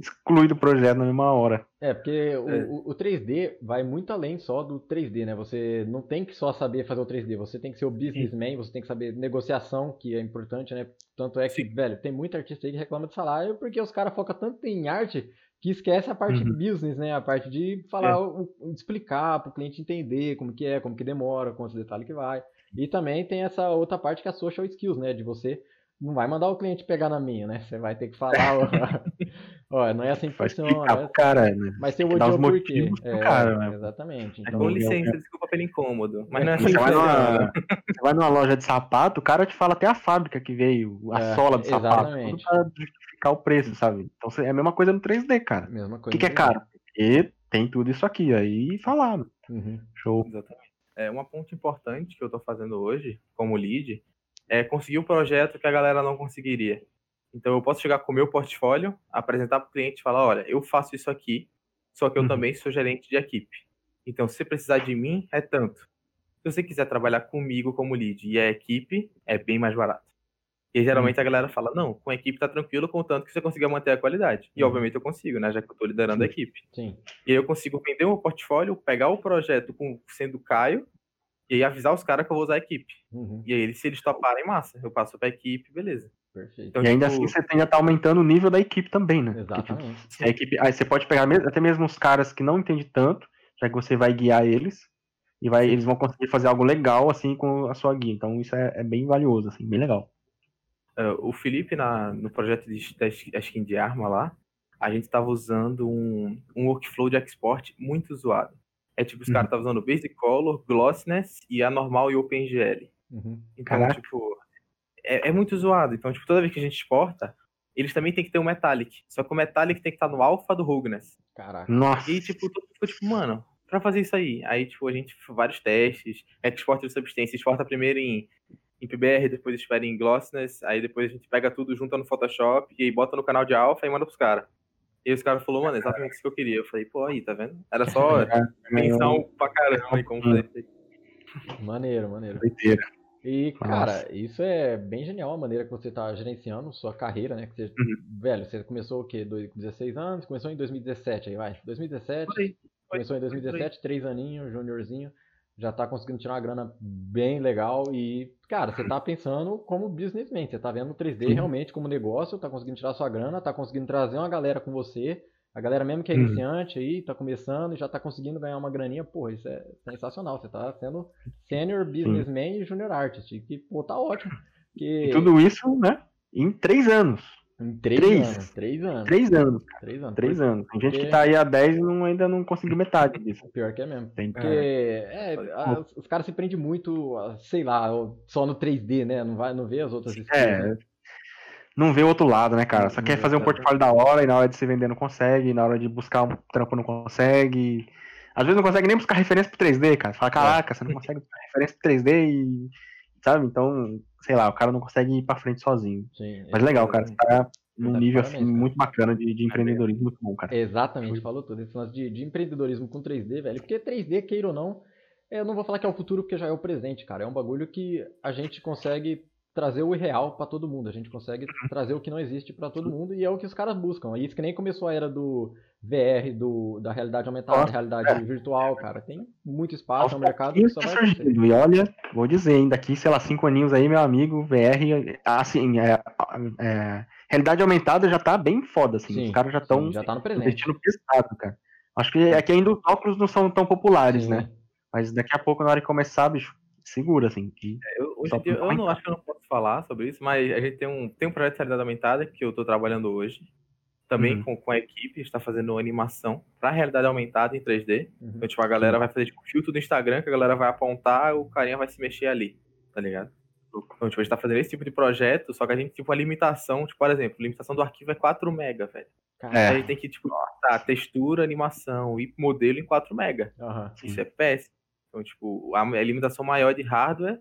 exclui do projeto na mesma hora. É, porque é. O, o, 3D vai muito além só do 3D, né? Você não tem que só saber fazer o 3D, você tem que ser o businessman, você tem que saber negociação, que é importante, né? Tanto é que, Sim. velho, tem muita artista aí que reclama de salário porque os caras focam tanto em arte que esquece a parte uhum. business, né? A parte de falar, é. o, explicar para o cliente entender como que é, como que demora, quantos detalhes que vai. E também tem essa outra parte que é a social skills, né? De você não vai mandar o cliente pegar na minha, né? Você vai ter que falar, ó, não é assim que funciona. Né? cara, né? Mas tem o odiou por quê? É, cara, né? Exatamente. Então, com licença, desculpa pelo incômodo. Mas não é assim você, vai numa, você vai numa loja de sapato, o cara te fala até a fábrica que veio, a é, sola do sapato. Exatamente. Justificar o preço, sabe? Então é a mesma coisa no 3D, cara. Mesma coisa. O que, que é caro? E tem tudo isso aqui, aí falar. Uhum. Show. Exatamente. É, uma ponte importante que eu tô fazendo hoje, como lead, é conseguir um projeto que a galera não conseguiria. Então eu posso chegar com o meu portfólio, apresentar para o cliente e falar, olha, eu faço isso aqui, só que eu uhum. também sou gerente de equipe. Então, se você precisar de mim, é tanto. Se você quiser trabalhar comigo como lead e a equipe, é bem mais barato. E geralmente uhum. a galera fala, não, com a equipe tá tranquilo, contanto que você consiga manter a qualidade. E uhum. obviamente eu consigo, né? Já que eu tô liderando Sim. a equipe. Sim. E aí eu consigo vender o meu portfólio, pegar o projeto com, sendo Caio, e aí avisar os caras que eu vou usar a equipe. Uhum. E aí, se eles toparem, massa. Eu passo pra equipe, beleza. Perfeito. Então, e ainda tipo... assim você tende a estar tá aumentando o nível da equipe também, né? Exatamente. Porque, tipo, a equipe, aí você pode pegar até mesmo os caras que não entendem tanto, já que você vai guiar eles, e vai, eles vão conseguir fazer algo legal assim com a sua guia. Então isso é, é bem valioso, assim, bem legal. Uh, o Felipe, na, no projeto de, da skin de arma lá, a gente estava usando um, um workflow de export muito zoado. É tipo, os uhum. caras estavam usando Basic Color, Glossiness e a normal e OpenGL. Uhum. Então, Caraca. tipo, é, é, muito zoado. Então, tipo, toda vez que a gente exporta, eles também tem que ter um Metallic. Só que o Metallic tem que estar no alpha do Roughness. Caraca. Nossa. E, tipo, todo ficou tipo, mano, pra fazer isso aí. Aí, tipo, a gente vários testes, exporta de substância, exporta primeiro em, em PBR, depois espera em Glossiness, aí depois a gente pega tudo, junta no Photoshop e bota no canal de alpha e manda pros caras. E os caras falaram, mano, exatamente isso que eu queria. Eu falei, pô, aí, tá vendo? Era só é, menção pra caramba aí como fazer isso Maneiro, maneiro. Doideira. E, cara, Nossa. isso é bem genial a maneira que você tá gerenciando sua carreira, né? Que você, uhum. Velho, você começou o quê? Com 16 anos? Começou em 2017 aí, vai. 2017. Foi, começou em 2017, três aninhos, juniorzinho já tá conseguindo tirar uma grana bem legal e, cara, você tá pensando como businessman, você tá vendo o 3D realmente como negócio, tá conseguindo tirar sua grana, tá conseguindo trazer uma galera com você, a galera mesmo que é uhum. iniciante aí, tá começando e já tá conseguindo ganhar uma graninha, pô, isso é sensacional, você tá sendo senior businessman Sim. e junior artist, que, pô, tá ótimo. Que... tudo isso, né, em três anos. Em três, três, anos. Três anos. Três anos. Três anos. Três anos. Tem gente que tá aí há 10 e não, ainda não conseguiu metade disso. Pior que é mesmo. Tem Porque é, é, os caras se prendem muito, sei lá, só no 3D, né? Não, vai, não vê as outras É. Né? Não vê o outro lado, né, cara? Só quer fazer um portfólio da hora e na hora de se vender não consegue, na hora de buscar um trampo não consegue. Às vezes não consegue nem buscar referência pro 3D, cara. Fala, caraca, você não consegue buscar referência pro 3D e. Sabe? Então, sei lá, o cara não consegue ir pra frente sozinho. Sim, Mas legal, cara, você tá num tá nível assim, muito bacana de, de empreendedorismo muito bom, cara. Exatamente, falou tudo. Esse lance de, de empreendedorismo com 3D, velho. Porque 3D, queira ou não, eu não vou falar que é o futuro porque já é o presente, cara. É um bagulho que a gente consegue trazer o irreal para todo mundo. A gente consegue trazer o que não existe para todo mundo e é o que os caras buscam. É isso que nem começou a era do VR, do, da realidade aumentada, da realidade é. virtual, cara. Tem muito espaço no mercado que só vai surgindo. E olha, vou dizer, ainda daqui, sei lá, cinco aninhos aí, meu amigo, VR, assim, é, é realidade aumentada já tá bem foda, assim. Sim, os caras já estão já tá no investindo pesado, cara. Acho que aqui ainda os óculos não são tão populares, sim. né? Mas daqui a pouco, na hora de começar, bicho, segura, assim. Que é, eu, hoje dia, eu não acho que eu não posso falar sobre isso, mas a gente tem um, tem um projeto de realidade aumentada que eu tô trabalhando hoje. Também uhum. com, com a equipe, está fazendo animação para realidade aumentada em 3D. Uhum. Então, tipo, a galera vai fazer tipo, filtro do Instagram, que a galera vai apontar, o carinha vai se mexer ali, tá ligado? Então, tipo, a gente tá fazendo esse tipo de projeto, só que a gente, tipo, a limitação, tipo, por exemplo, a limitação do arquivo é 4 mega, velho. É. A gente tem que, tipo, tá, textura, animação e modelo em 4 mega. Uhum, Isso é péssimo. Então, tipo, a, a limitação maior de hardware.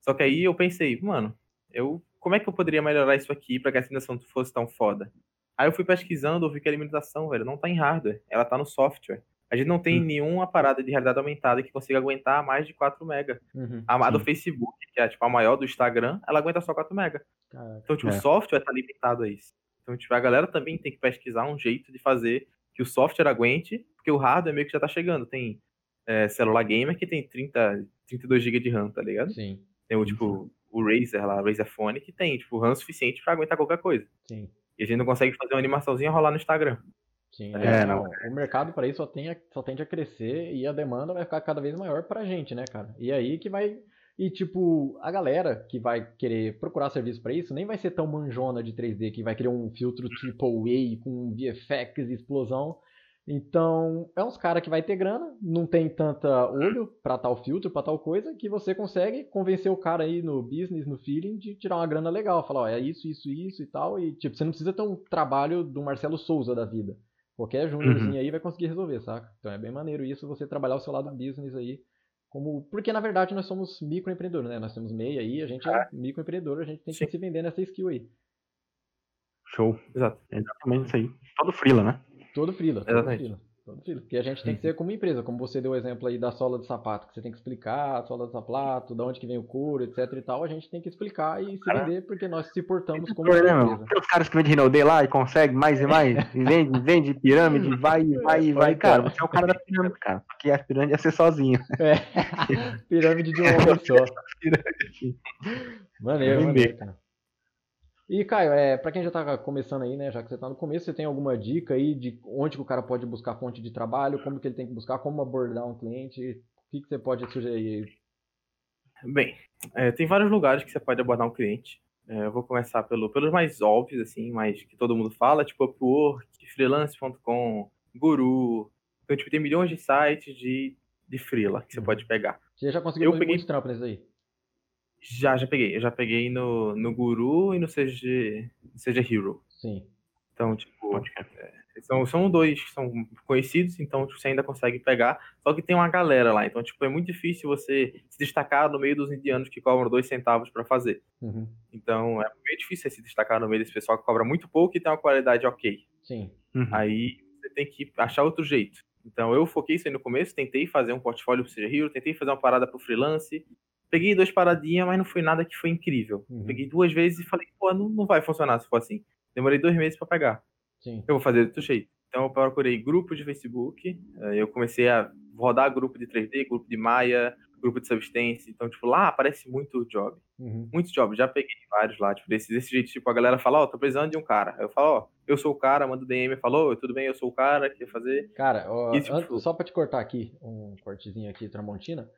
Só que aí eu pensei, mano, eu como é que eu poderia melhorar isso aqui para que a animação fosse tão foda? Aí eu fui pesquisando, eu vi que a limitação, velho, não tá em hardware, ela tá no software. A gente não tem uhum. nenhuma parada de realidade aumentada que consiga aguentar mais de 4 MB. Uhum, a, a do Facebook, que é tipo a maior do Instagram, ela aguenta só 4 MB. Então, tipo, é. o software tá limitado a isso. Então, tipo, a galera também tem que pesquisar um jeito de fazer que o software aguente, porque o hardware meio que já tá chegando. Tem é, celular gamer que tem 30, 32 GB de RAM, tá ligado? Sim. Tem o, tipo, o Razer lá, o Razer Phone, que tem, tipo, RAM suficiente para aguentar qualquer coisa. Sim. E a gente não consegue fazer uma animaçãozinha rolar no Instagram. Sim, é, não. o mercado para isso só, tem, só tende a crescer e a demanda vai ficar cada vez maior pra gente, né, cara? E aí que vai. E tipo, a galera que vai querer procurar serviço para isso nem vai ser tão manjona de 3D que vai querer um filtro triple A com VFX e explosão. Então, é uns cara que vai ter grana, não tem tanta olho para tal filtro, para tal coisa, que você consegue convencer o cara aí no business, no feeling, de tirar uma grana legal. Falar, ó, é isso, isso, isso e tal. E, tipo, você não precisa ter um trabalho do Marcelo Souza da vida. Qualquer júniorzinho uhum. aí vai conseguir resolver, saca? Então é bem maneiro isso, você trabalhar o seu lado business aí. Como... Porque na verdade nós somos microempreendedores, né? Nós temos MEI aí, a gente é, é microempreendedor, a gente tem que Sim. se vender nessa skill aí. Show. Exato. É exatamente isso aí. Todo frila, né? Todo frila, todo frila. Porque a gente tem que ser como empresa, como você deu o exemplo aí da sola de sapato, que você tem que explicar a sola de sapato, de onde que vem o couro, etc e tal, a gente tem que explicar e se vender porque nós se portamos como né, empresa. Tem os caras que vendem Rinode lá e conseguem mais e mais, e vende, vende pirâmide, vai, vai, e vai, cara, você é o cara da pirâmide, cara, porque a pirâmide é ser sozinho. É, pirâmide de um homem só. Maneiro, maneiro, cara. E, Caio, é, para quem já está começando aí, né, já que você está no começo, você tem alguma dica aí de onde que o cara pode buscar fonte de trabalho, como que ele tem que buscar, como abordar um cliente? O que, que você pode sugerir aí? Bem, é, tem vários lugares que você pode abordar um cliente. É, eu vou começar pelo, pelos mais óbvios, assim, mais que todo mundo fala, tipo Upwork, freelance.com, Guru. Então, tipo, tem milhões de sites de, de freela que você uhum. pode pegar. Você já conseguiu eu peguei... muito trampo aí? Já, já peguei. Eu já peguei no, no Guru e no CG, CG Hero. Sim. Então, tipo, é, são, são dois que são conhecidos, então tipo, você ainda consegue pegar. Só que tem uma galera lá, então, tipo, é muito difícil você se destacar no meio dos indianos que cobram dois centavos para fazer. Uhum. Então, é meio difícil se destacar no meio desse pessoal que cobra muito pouco e tem uma qualidade ok. Sim. Uhum. Aí você tem que achar outro jeito. Então, eu foquei isso aí no começo, tentei fazer um portfólio pro CG Hero, tentei fazer uma parada pro freelance, Peguei duas paradinhas, mas não foi nada que foi incrível. Uhum. Peguei duas vezes e falei, pô, não, não vai funcionar se for assim. Demorei dois meses para pegar. Sim. Eu vou fazer do jeito. Então eu procurei grupo de Facebook, eh, eu comecei a rodar grupo de 3D, grupo de Maya, grupo de Substance. Então, tipo, lá aparece muito job. Uhum. Muitos jobs. Já peguei vários lá, tipo, desse, desse jeito, tipo, a galera fala, ó, oh, tô precisando de um cara. Eu falo, ó, oh, eu sou o cara, manda DM, falou, oh, tudo bem, eu sou o cara, quer fazer. Cara, ó, e, tipo, só pra te cortar aqui, um cortezinho aqui, Tramontina.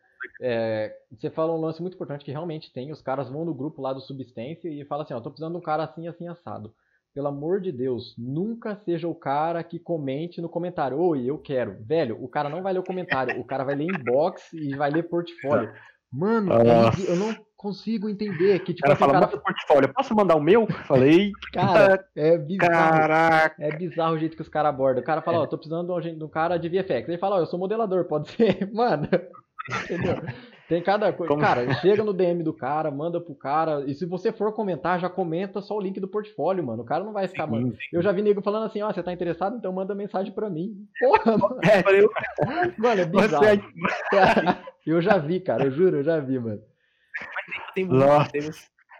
É, você fala um lance muito importante que realmente tem. Os caras vão no grupo lá do Substância e falam assim: Ó, tô precisando de um cara assim, assim, assado. Pelo amor de Deus, nunca seja o cara que comente no comentário. Oi, eu quero. Velho, o cara não vai ler o comentário, o cara vai ler inbox e vai ler portfólio. Mano, eu não consigo entender que tipo ela assim, fala, cara... portfólio, posso mandar o meu? Falei. Cara, é bizarro. Caraca. É bizarro o jeito que os caras abordam. O cara fala, ó, é. oh, tô precisando de um cara de VFX. Ele fala, ó, oh, eu sou modelador, pode ser. Mano, Entendeu? Tem cada coisa. Como... Cara, chega no DM do cara, manda pro cara. E se você for comentar, já comenta só o link do portfólio, mano. O cara não vai ficar, sim, mano. Sim. Eu já vi nego falando assim, ó, oh, você tá interessado? Então manda mensagem pra mim. Porra, mano. É, mano, é bizarro. É... eu já vi, cara, eu juro, eu já vi, mano. Mas tem, tem, tem,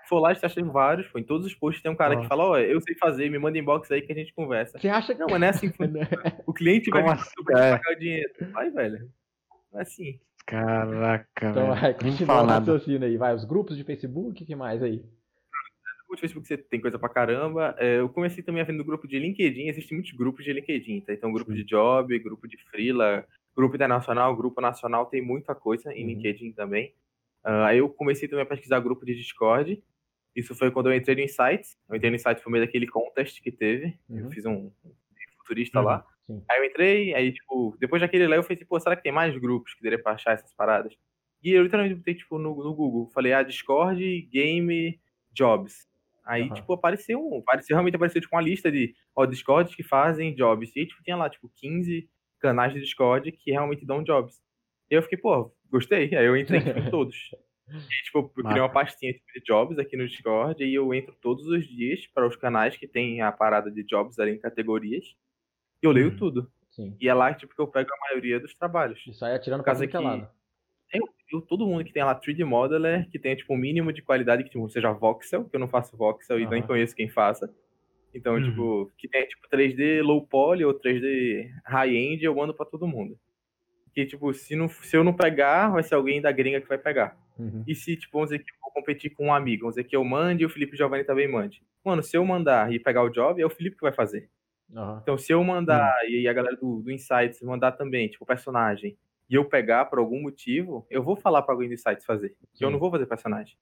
for lá, está achando vários, pô, em todos os posts tem um cara Nossa. que fala, ó, oh, eu sei fazer, me manda inbox aí que a gente conversa. Você acha que... Não, mas não é assim. o cliente vai assim, pagar o dinheiro. Vai, velho. Não é assim. Caraca, Então vai, continua o raciocínio aí. Vai, os grupos de Facebook, o que mais aí? Grupo de Facebook você tem coisa pra caramba. É, eu comecei também a ver no grupo de LinkedIn, existem muitos grupos de LinkedIn, tá? Então, grupo de job, grupo de freela, grupo internacional, grupo nacional, tem muita coisa, em uhum. LinkedIn também. Uh, aí eu comecei também a pesquisar grupo de Discord. Isso foi quando eu entrei no Insights. Eu entrei no Insights por meio daquele contest que teve. Uhum. Eu fiz um, futurista uhum. lá. Sim. Aí eu entrei, aí, tipo, depois daquele lá eu falei, pô, será que tem mais grupos que daria pra achar essas paradas? E eu literalmente botei, tipo, no, no Google. Falei, ah, Discord, Game, Jobs. Aí, uhum. tipo, apareceu, apareceu, realmente apareceu, tipo, uma lista de, ó, Discords que fazem jobs. E aí, tipo, tinha lá, tipo, 15 canais de Discord que realmente dão jobs. E eu fiquei, pô, gostei. Aí eu entrei tipo, em todos. E, tipo, eu criei uma pastinha tipo, de jobs aqui no Discord e eu entro todos os dias para os canais que tem a parada de jobs ali em categorias. E eu leio uhum. tudo. Sim. E é lá tipo, que eu pego a maioria dos trabalhos. E sai atirando pra que lado. Eu, eu, todo mundo que tem lá 3D Modeler, que tem tipo um mínimo de qualidade, que tipo, seja voxel, que eu não faço voxel uhum. e nem conheço quem faça. Então, uhum. tipo, que tem tipo 3D low poly ou 3D high end, eu mando para todo mundo. Que, tipo, se, não, se eu não pegar, vai ser alguém da gringa que vai pegar. Uhum. E se, tipo, vamos dizer que eu vou competir com um amigo, vamos dizer que eu mande e o Felipe Giovanni também mande. Mano, se eu mandar e pegar o job, é o Felipe que vai fazer. Uhum. Então, se eu mandar uhum. e a galera do, do Insights mandar também, tipo, personagem, e eu pegar por algum motivo, eu vou falar para alguém do Insights fazer. Que eu não vou fazer personagem.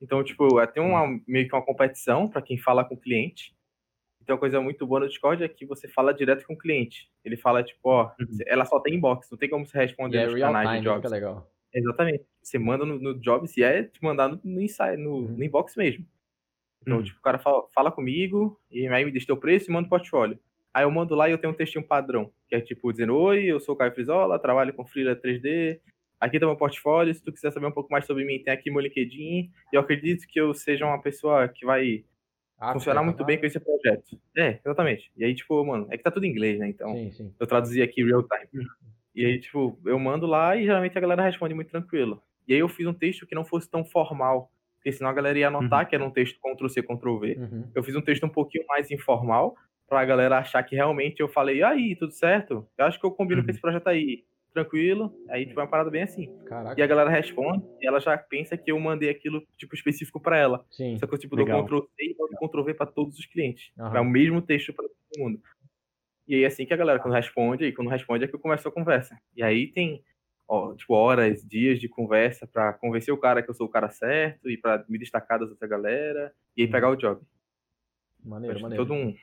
Então, tipo, é, tem uma, meio que uma competição para quem fala com o cliente. Então, a coisa muito boa no Discord é que você fala direto com o cliente. Ele fala, tipo, ó, uhum. ela só tem inbox, não tem como você responder yeah, nos canais time, de jobs. legal. Exatamente. Você manda no, no Jobs e é te mandar no, no, inside, no, uhum. no inbox mesmo. Então, uhum. tipo, o cara fala, fala comigo, e aí me deixa teu preço e manda o portfólio. Aí eu mando lá e eu tenho um textinho padrão, que é tipo dizendo, oi, eu sou o Caio Frizola, trabalho com Freela 3D, aqui tá meu portfólio, se tu quiser saber um pouco mais sobre mim, tem aqui meu LinkedIn, e eu acredito que eu seja uma pessoa que vai ah, funcionar muito bem com esse projeto. É, exatamente. E aí, tipo, mano, é que tá tudo em inglês, né? Então, sim, sim. eu traduzi aqui real time. E aí, tipo, eu mando lá e geralmente a galera responde muito tranquilo. E aí eu fiz um texto que não fosse tão formal, porque senão a galera ia anotar uhum. que era um texto Ctrl-C, Ctrl-V. Uhum. Eu fiz um texto um pouquinho mais informal, pra galera achar que realmente eu falei, aí, tudo certo? Eu acho que eu combino uhum. com esse projeto aí. Tranquilo. Aí tipo, é uma parada bem assim. Caraca. E a galera responde e ela já pensa que eu mandei aquilo, tipo, específico para ela. Sim. Só que eu, tipo, Legal. dou Ctrl-C e Ctrl-V pra todos os clientes. É o mesmo texto para todo mundo. E aí, assim que a galera, quando responde, aí quando responde é que eu começo a conversa. E aí tem, ó, tipo, horas, dias de conversa para convencer o cara que eu sou o cara certo e para me destacar das outras galera e aí pegar o job. Maneiro, maneiro. Todo um,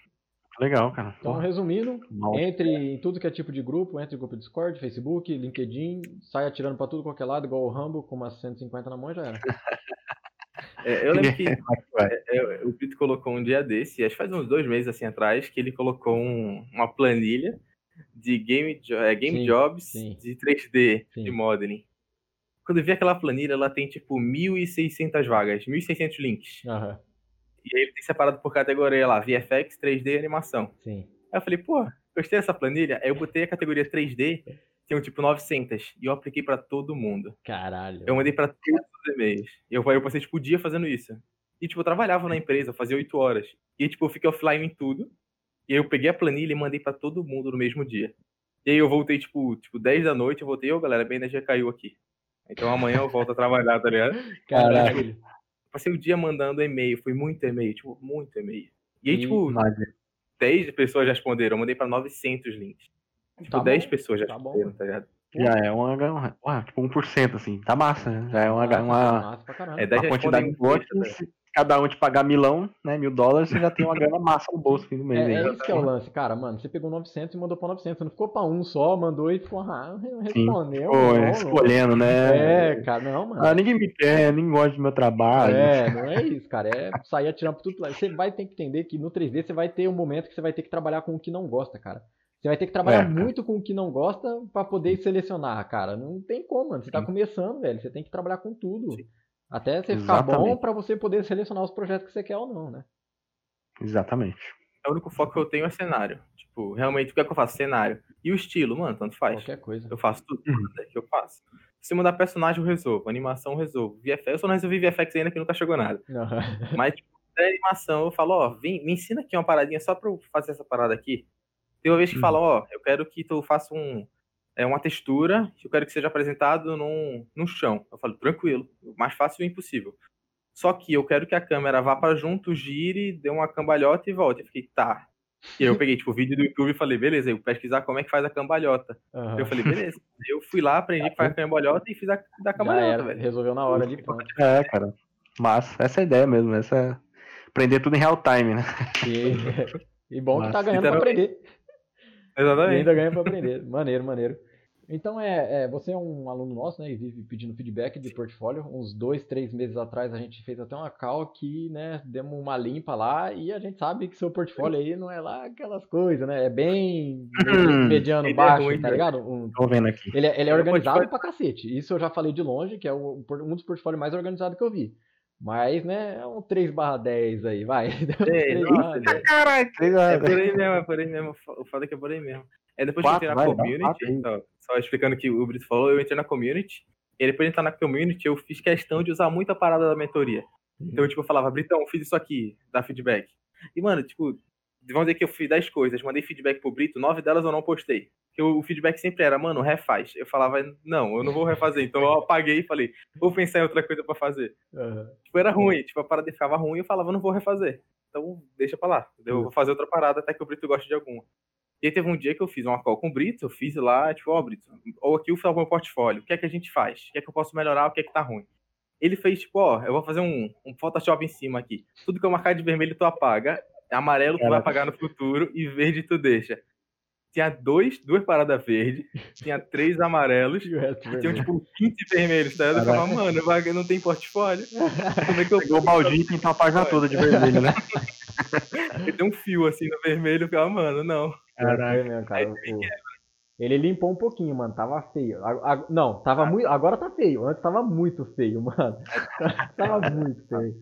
Legal, cara. Então, resumindo, entre em tudo que é tipo de grupo, entre grupo Discord, Facebook, LinkedIn, sai atirando pra tudo qualquer lado, igual o Rambo, com umas 150 na mão já era. É, eu lembro que é, é, o Pito colocou um dia desse, acho que faz uns dois meses assim atrás, que ele colocou um, uma planilha de game, é, game sim, jobs sim. de 3D, sim. de modeling. Quando eu vi aquela planilha, ela tem tipo 1.600 vagas, 1.600 links. Uhum. E aí ele tem separado por categoria lá, VFX, 3D e animação. Sim. Aí eu falei, pô, gostei dessa planilha. Aí eu botei a categoria 3D, tem um tipo 900, e eu apliquei para todo mundo. Caralho. Eu mandei para todos os e-mails. E eu, eu passei, tipo, o dia fazendo isso. E, tipo, eu trabalhava na empresa, fazia 8 horas. E, tipo, eu fiquei offline em tudo. E aí eu peguei a planilha e mandei para todo mundo no mesmo dia. E aí eu voltei, tipo, tipo 10 da noite, eu voltei, ô oh, galera, a energia caiu aqui. Então amanhã eu volto a trabalhar, tá ligado? Caralho passei o dia mandando e-mail, foi muito e-mail, tipo, muito e-mail. E aí, e, tipo, imagina. 10 pessoas responderam, eu mandei pra 900 links. Tipo, tá 10 bom, pessoas já tá responderam, bom. tá ligado? Já é uma, uma, tipo 1%, assim, tá massa, né? Já é uma, uma, é, uma quantidade de votos cada um te pagar milão, né, mil dólares, você já tem uma grana massa no bolso fim do mês. É, é isso que é o lance, cara, mano, você pegou 900 e mandou pra 900, você não ficou pra um só, mandou e ficou, ah, respondeu. Sim, não, escolhendo, né? É, cara, não, mano. Ah, ninguém me quer, ninguém gosta do meu trabalho. É, não é isso, cara, é sair atirando por tudo. Você vai ter que entender que no 3D você vai ter um momento que você vai ter que trabalhar com o que não gosta, cara. Você vai ter que trabalhar é, muito com o que não gosta para poder selecionar, cara. Não tem como, mano. Você tá começando, velho. Você tem que trabalhar com tudo. Sim. Até você ficar bom para você poder selecionar os projetos que você quer ou não, né? Exatamente. É o único foco que eu tenho é cenário. Tipo, realmente, o que é que eu faço? Cenário. E o estilo, mano, tanto faz. Qualquer coisa. Eu faço tudo uhum. é que eu faço. Se mudar personagem, eu resolvo. Animação, eu resolvo. VFX, eu só não resolvi VFX ainda que nunca chegou nada. Uhum. Mas, tipo, animação, eu falo, ó, vem, me ensina aqui uma paradinha só pra eu fazer essa parada aqui. Tem uma vez que uhum. fala, ó, eu quero que tu faça um, é uma textura que eu quero que seja apresentado num, num chão. Eu falo, tranquilo, mais fácil impossível. Só que eu quero que a câmera vá para junto, gire, dê uma cambalhota e volte. Eu fiquei, tá. E eu peguei, tipo, o vídeo do YouTube e falei, beleza, eu pesquisar como é que faz a cambalhota. Uhum. Eu falei, beleza. Eu fui lá, aprendi que faz a cambalhota e fiz a da cambalhota, velho. Resolveu na hora de pronto. É, cara. Mas essa é a ideia mesmo, essa é aprender tudo em real time, né? E, e bom Mas, que tá ganhando pra aprender. Exatamente. E ainda ganha pra aprender. Maneiro, maneiro. Então é, é, você é um aluno nosso, né, e vive pedindo feedback de portfólio. Uns dois, três meses atrás a gente fez até uma call que, né, demos uma limpa lá e a gente sabe que seu portfólio aí não é lá aquelas coisas, né? É bem hum, mediano, baixo, é ruim, tá ligado? Um, Tô vendo aqui. Ele, é, ele é organizado pra cacete. Isso eu já falei de longe, que é um, um dos portfólios mais organizados que eu vi. Mas, né, é um 3 barra 10 aí, vai. É, Caralho, é por aí mesmo, é por aí mesmo. O foda é que é por aí mesmo. É depois Quatro, que eu entrei na vai, community, só, só, explicando que o Brito falou, eu entrei na community, e depois de entrar na community, eu fiz questão de usar muito a parada da mentoria. Então, tipo, eu falava, Britão, fiz isso aqui, dá feedback. E, mano, tipo, vamos dizer que eu fiz 10 coisas, mandei feedback pro Brito, nove delas eu não postei. Porque o feedback sempre era, mano, refaz. Eu falava, não, eu não vou refazer. Então eu apaguei e falei, vou pensar em outra coisa para fazer. Uhum. Tipo, era ruim, tipo, a parada ficava ruim eu falava, não vou refazer. Então deixa pra lá. Eu vou fazer outra parada até que o Brito goste de alguma. E aí teve um dia que eu fiz uma call com o Brito, eu fiz lá, tipo, ó, oh, Brito, ou aqui o meu portfólio, o que é que a gente faz? O que é que eu posso melhorar, o que é que tá ruim? Ele fez, tipo, ó, eu vou fazer um, um Photoshop em cima aqui. Tudo que eu marcar de vermelho tu apaga, amarelo tu vai apagar no futuro e verde tu deixa. Tinha dois, duas paradas verdes, tinha três amarelos, e tinha tipo 20 vermelhos, tá? Eu falava, mano, não tem portfólio. Como é que eu... Pegou o baldinho e pintou a página toda de vermelho, né? Ele tem um fio assim no vermelho, eu ficava, mano, não. Meu, cara. Ele limpou um pouquinho, mano. Tava feio. A, a, não, tava muito. Agora tá feio. Antes tava muito feio, mano. tava muito feio.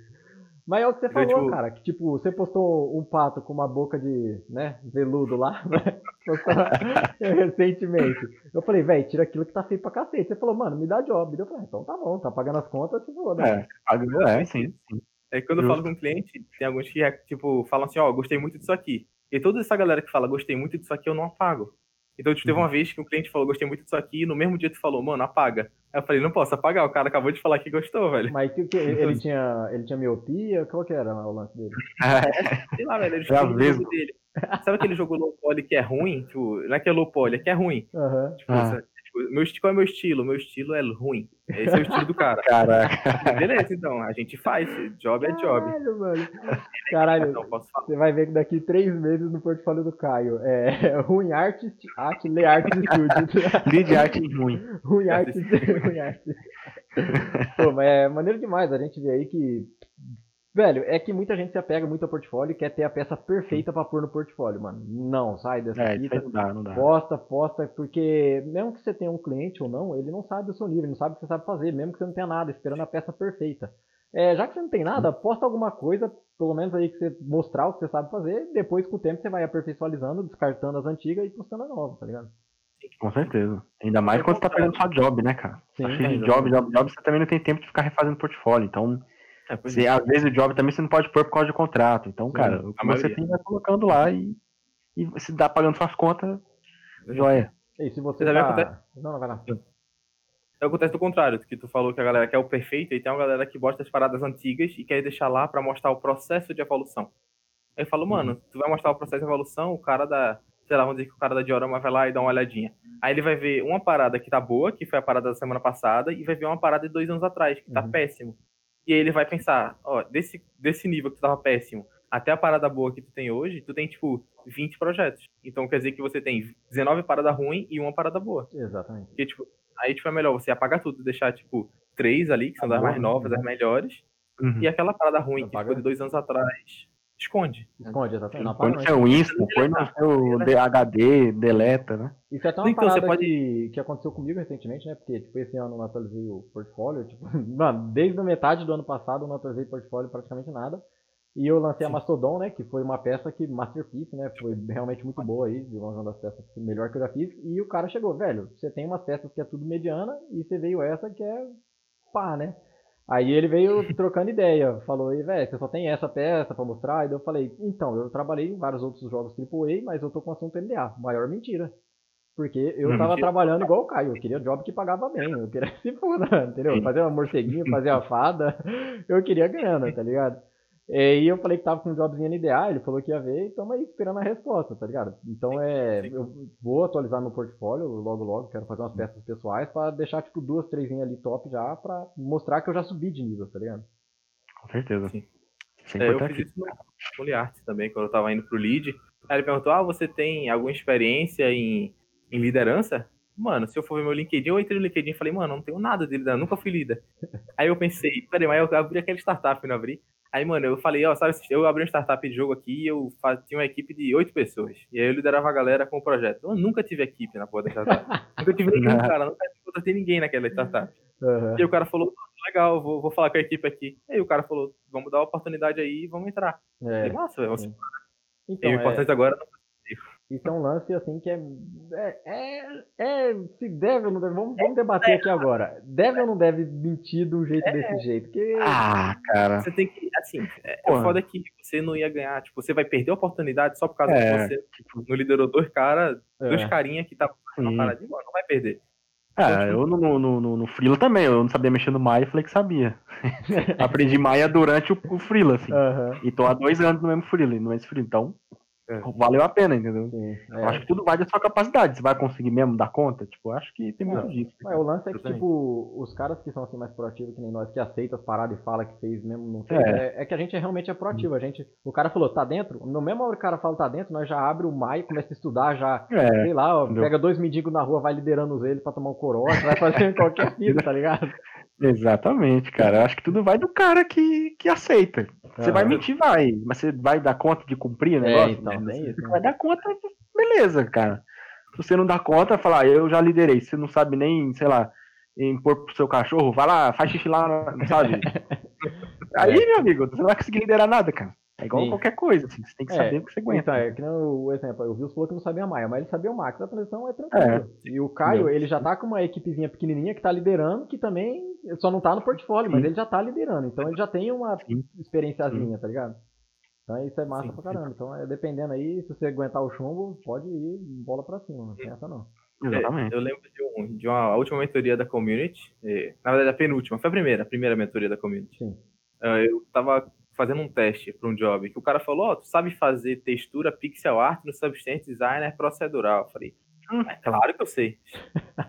Mas é o que você falou, tipo... cara, que tipo, você postou um pato com uma boca de, né, veludo lá, né? recentemente. Eu falei, velho, tira aquilo que tá feio pra cacete. Você falou, mano, me dá job. Eu falei, então tá bom, tá pagando as contas, for, né? É, é, sim, sim. É quando eu falo com um cliente, tem alguns que, tipo, falam assim, ó, oh, gostei muito disso aqui. E toda essa galera que fala, gostei muito disso aqui, eu não apago. Então, tipo, teve uma uhum. vez que um cliente falou, gostei muito disso aqui, e no mesmo dia tu falou, mano, apaga. Aí eu falei, não posso apagar, o cara acabou de falar que gostou, velho. Mas que, que, ele, então, tinha, ele tinha miopia? Qual que era o lance dele? É, sei lá, velho, ele jogou o jogo dele. Sabe aquele jogo low poly que é ruim? Tipo, não é que é low poly, é que é ruim. Uhum. Tipo, ah. Meu, qual é meu estilo? Meu estilo é ruim. Esse é o estilo do cara. Caraca. Beleza, então, a gente faz. Job é job. Caralho, mano. Caralho, você vai ver que daqui três meses no portfólio do Caio é ruim artist, art, lê art studio. Lead art ruim. Ruim artist, ruim artist. Pô, mas é maneiro demais. A gente vê aí que Velho, é que muita gente se apega muito ao portfólio e quer ter a peça perfeita para pôr no portfólio, mano. Não, sai dessa é, fita. Não dá, não dá. Posta, posta, porque mesmo que você tenha um cliente ou não, ele não sabe o seu nível, ele não sabe o que você sabe fazer, mesmo que você não tenha nada, esperando a peça perfeita. É, já que você não tem nada, posta alguma coisa, pelo menos aí que você mostrar o que você sabe fazer, depois com o tempo você vai aperfeiçoando, descartando as antigas e postando as novas, tá ligado? Com certeza. Ainda mais quando você tá pegando só job, né, cara? Sim, tá cheio de job, job, job, você também não tem tempo de ficar refazendo portfólio, então é, você, é. Às vezes o job também você não pode pôr por causa de contrato. Então, Sim, cara, o que você tem vai colocando lá e, e se dá pagando suas contas, joia. E se você tá... acontece... Não, não vai lá. É, acontece do contrário, que tu falou que a galera quer o perfeito e tem uma galera que gosta das paradas antigas e quer deixar lá para mostrar o processo de evolução. Aí eu falo, uhum. mano, tu vai mostrar o processo de evolução, o cara da, sei lá, vamos dizer que o cara da diorama vai lá e dá uma olhadinha. Aí ele vai ver uma parada que tá boa, que foi a parada da semana passada, e vai ver uma parada de dois anos atrás, que tá uhum. péssimo. E ele vai pensar, ó, desse, desse nível que tu tava péssimo até a parada boa que tu tem hoje, tu tem, tipo, 20 projetos. Então quer dizer que você tem 19 paradas ruins e uma parada boa. Exatamente. Porque, tipo, aí, tipo, é melhor você apagar tudo, deixar, tipo, três ali, que são das mais novas, né? as melhores, uhum. e aquela parada ruim que ficou de dois anos atrás, esconde. Esconde, exatamente. Põe no seu Insta, põe no seu HD, deleta, né? Isso é até uma então, parada você pode... que, que aconteceu comigo recentemente, né? Porque, tipo, esse ano eu não atualizei o portfólio, tipo, mano, desde a metade do ano passado eu não atualizei o portfólio praticamente nada. E eu lancei Sim. a Mastodon, né? Que foi uma peça que, Masterpiece, né? Foi realmente muito boa aí, uma das peças melhor que eu já fiz. E o cara chegou, velho, você tem umas peças que é tudo mediana e você veio essa que é pá, né? Aí ele veio trocando ideia, falou, e velho, você só tem essa peça para mostrar? E eu falei, então, eu trabalhei em vários outros jogos AAA, mas eu tô com assunto NDA. Maior mentira. Porque eu tava mentira. trabalhando igual o Caio, eu queria job que pagava bem, eu queria se foda, entendeu? Fazer uma morceguinha, fazer a fada, eu queria grana, tá ligado? É, e eu falei que tava com um jobzinho NDA, ele falou que ia ver e estamos aí esperando a resposta, tá ligado? Então é. Eu vou atualizar meu portfólio logo logo, quero fazer umas peças pessoais pra deixar tipo duas, três ali top já pra mostrar que eu já subi de nível, tá ligado? Com certeza. Sim. É, eu fiz isso no Poliart também, quando eu tava indo pro lead. Aí ele perguntou: Ah, você tem alguma experiência em, em liderança? Mano, se eu for ver meu LinkedIn, eu entrei no LinkedIn e falei, mano, não tenho nada de liderança, nunca fui líder. Aí eu pensei, peraí, mas eu abri aquela startup, não abri? Aí, mano, eu falei, ó, sabe, eu abri uma startup de jogo aqui e eu tinha uma equipe de oito pessoas. E aí eu liderava a galera com o projeto. Eu nunca tive equipe na porra da startup. nunca tive nenhum cara, nunca contratei ninguém naquela startup. Uhum. E o cara falou, legal, vou, vou falar com a equipe aqui. Aí o cara falou, vamos dar a oportunidade aí e vamos entrar. É. Falei, Nossa, velho, vamos então, e o importante é... agora é isso é um lance assim que é. É, é, é se deve ou não deve. Vamos, vamos debater aqui agora. Deve ou não deve mentir de um jeito é. desse jeito? Que... Ah, cara. Você tem que. Assim, é, o foda é que você não ia ganhar. Tipo, você vai perder a oportunidade só por causa é. que você tipo, não liderou dois caras, dois é. carinha que tá na paradinha, não vai perder. É, então, tipo, eu no, no, no, no Freela também, eu não sabia mexer no Maia e falei que sabia. Aprendi Maia durante o, o Freela, assim. Uhum. E tô há dois anos no mesmo Freela, no mesmo Freela. Então, é. Valeu a pena, entendeu? Sim, é. Eu acho que tudo vai da sua capacidade. Você vai conseguir mesmo dar conta? Tipo, acho que tem muito disso. É, o lance é que, tipo, os caras que são assim mais proativos que nem nós, que aceitam as paradas e fala que fez mesmo, não fez, é. é, é que a gente é realmente é proativo. A gente, o cara falou, tá dentro? No mesmo hora que o cara fala tá dentro, nós já abre o maio, começa a estudar, já, é, sei lá, ó, pega dois mendigos na rua, vai liderando eles pra tomar um corote, vai fazendo qualquer coisa, tá ligado? Exatamente, cara. Eu acho que tudo vai do cara que, que aceita. Você vai mentir, vai. Mas você vai dar conta de cumprir o é, negócio? É, então, né? isso, né? vai dar conta, beleza, cara. Se você não dá conta, falar, ah, eu já liderei. Você não sabe nem, sei lá, impor pro seu cachorro, vai lá, faz xixi lá, sabe? Aí, meu amigo, você não vai conseguir liderar nada, cara. É igual Sim. qualquer coisa, assim, você tem que é, saber o que você aguenta. Então, é que nem o exemplo, o Wilson falou que não sabia a Maia, mas ele sabia o Max, a transição é tranquilo. É. E o Caio, ele já tá com uma equipezinha pequenininha que tá liderando, que também só não tá no portfólio, Sim. mas ele já tá liderando, então ele já tem uma experienciazinha, tá ligado? Então isso é massa Sim. pra caramba. Então, é, dependendo aí, se você aguentar o chumbo, pode ir bola pra cima, não tem essa não. Exatamente. É, eu lembro de, um, de uma última mentoria da community, na verdade a penúltima, foi a primeira, a primeira mentoria da community. Sim. Eu tava fazendo um teste para um job, que o cara falou, ó, oh, tu sabe fazer textura pixel art no Substance Designer procedural. Eu falei, hum, é claro que eu sei.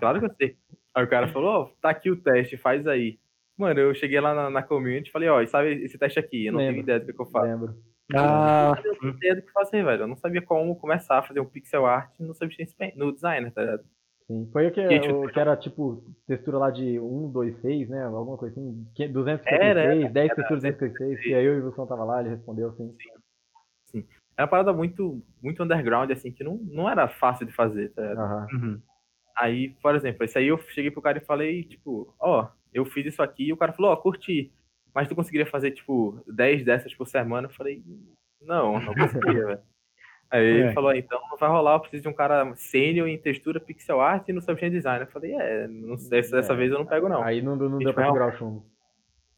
Claro que eu sei. Aí o cara falou, ó, oh, tá aqui o teste, faz aí. Mano, eu cheguei lá na, na community e falei, ó, oh, sabe esse teste aqui? Eu não Lembro. tenho ideia do que, eu faço. Lembro. Ah, eu não tenho ideia do que fazer, velho. Eu não sabia como começar a fazer um pixel art no Substance no designer, tá ligado? Sim, foi o que, o, que era tipo textura lá de 1, 2, 6, né? Alguma coisa assim. 256, era, era, 10 texturas 256. E aí o Wilson tava lá, ele respondeu assim. Sim. Sim. Era uma parada muito, muito underground, assim, que não, não era fácil de fazer, tá? Uhum. Aí, por exemplo, esse aí eu cheguei pro cara e falei, tipo, ó, oh, eu fiz isso aqui, e o cara falou, ó, oh, curti. Mas tu conseguiria fazer, tipo, 10 dessas por semana? Eu falei, não, não conseguiria, velho. Aí é. ele falou, então não vai rolar, eu preciso de um cara sênior em textura pixel art e no substance design. Eu falei, é, não, dessa, dessa é. vez eu não pego não. Aí não, não deu pra segurar o chumbo.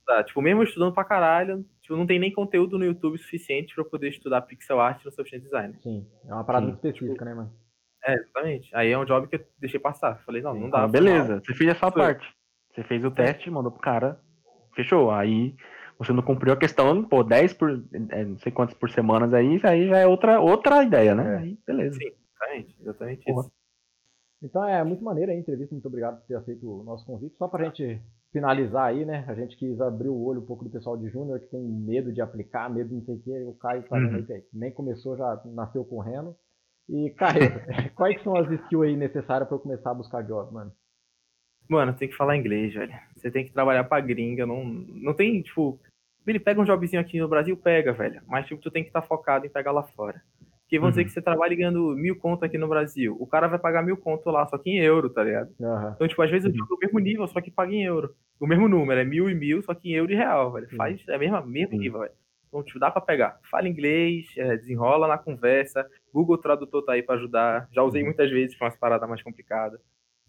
Tá, tipo, mesmo estudando pra caralho, tipo, não tem nem conteúdo no YouTube suficiente pra eu poder estudar pixel art no substance design. Sim, é uma parada Sim. específica, tipo, né, mano? É, exatamente. Aí é um job que eu deixei passar. Falei, não, Sim. não dá. Ah, beleza, você fez a sua parte. Você fez o teste, mandou pro cara, fechou. Aí você não cumpriu a questão, pô, 10 por, é, não sei quantos por semanas aí, aí já é outra, outra ideia, né? É. Aí, beleza. Sim, exatamente, exatamente Porra. isso. Então é muito maneiro a entrevista, muito obrigado por ter aceito o nosso convite. Só pra gente finalizar aí, né? A gente quis abrir o olho um pouco do pessoal de Júnior que tem medo de aplicar, medo de não sei o que. O Caio tá uhum. aí, nem começou, já nasceu correndo. E, Caio, quais são as skills aí necessárias para eu começar a buscar job, mano? Mano, tem que falar inglês, velho. Você tem que trabalhar pra gringa. Não, não tem, tipo, ele pega um jobzinho aqui no Brasil, pega, velho. Mas, tipo, tu tem que estar tá focado em pegar lá fora. Porque vamos uhum. dizer que você trabalha ganhando mil conto aqui no Brasil. O cara vai pagar mil conto lá, só que em euro, tá ligado? Uhum. Então, tipo, às vezes eu jogo o mesmo nível, só que paga em euro. O mesmo número, é mil e mil, só que em euro e real, velho. Faz, é mesmo, mesmo nível, velho. Então, tipo, dá pra pegar. Fala inglês, é, desenrola na conversa. Google Tradutor tá aí pra ajudar. Já usei uhum. muitas vezes pra umas paradas mais complicadas.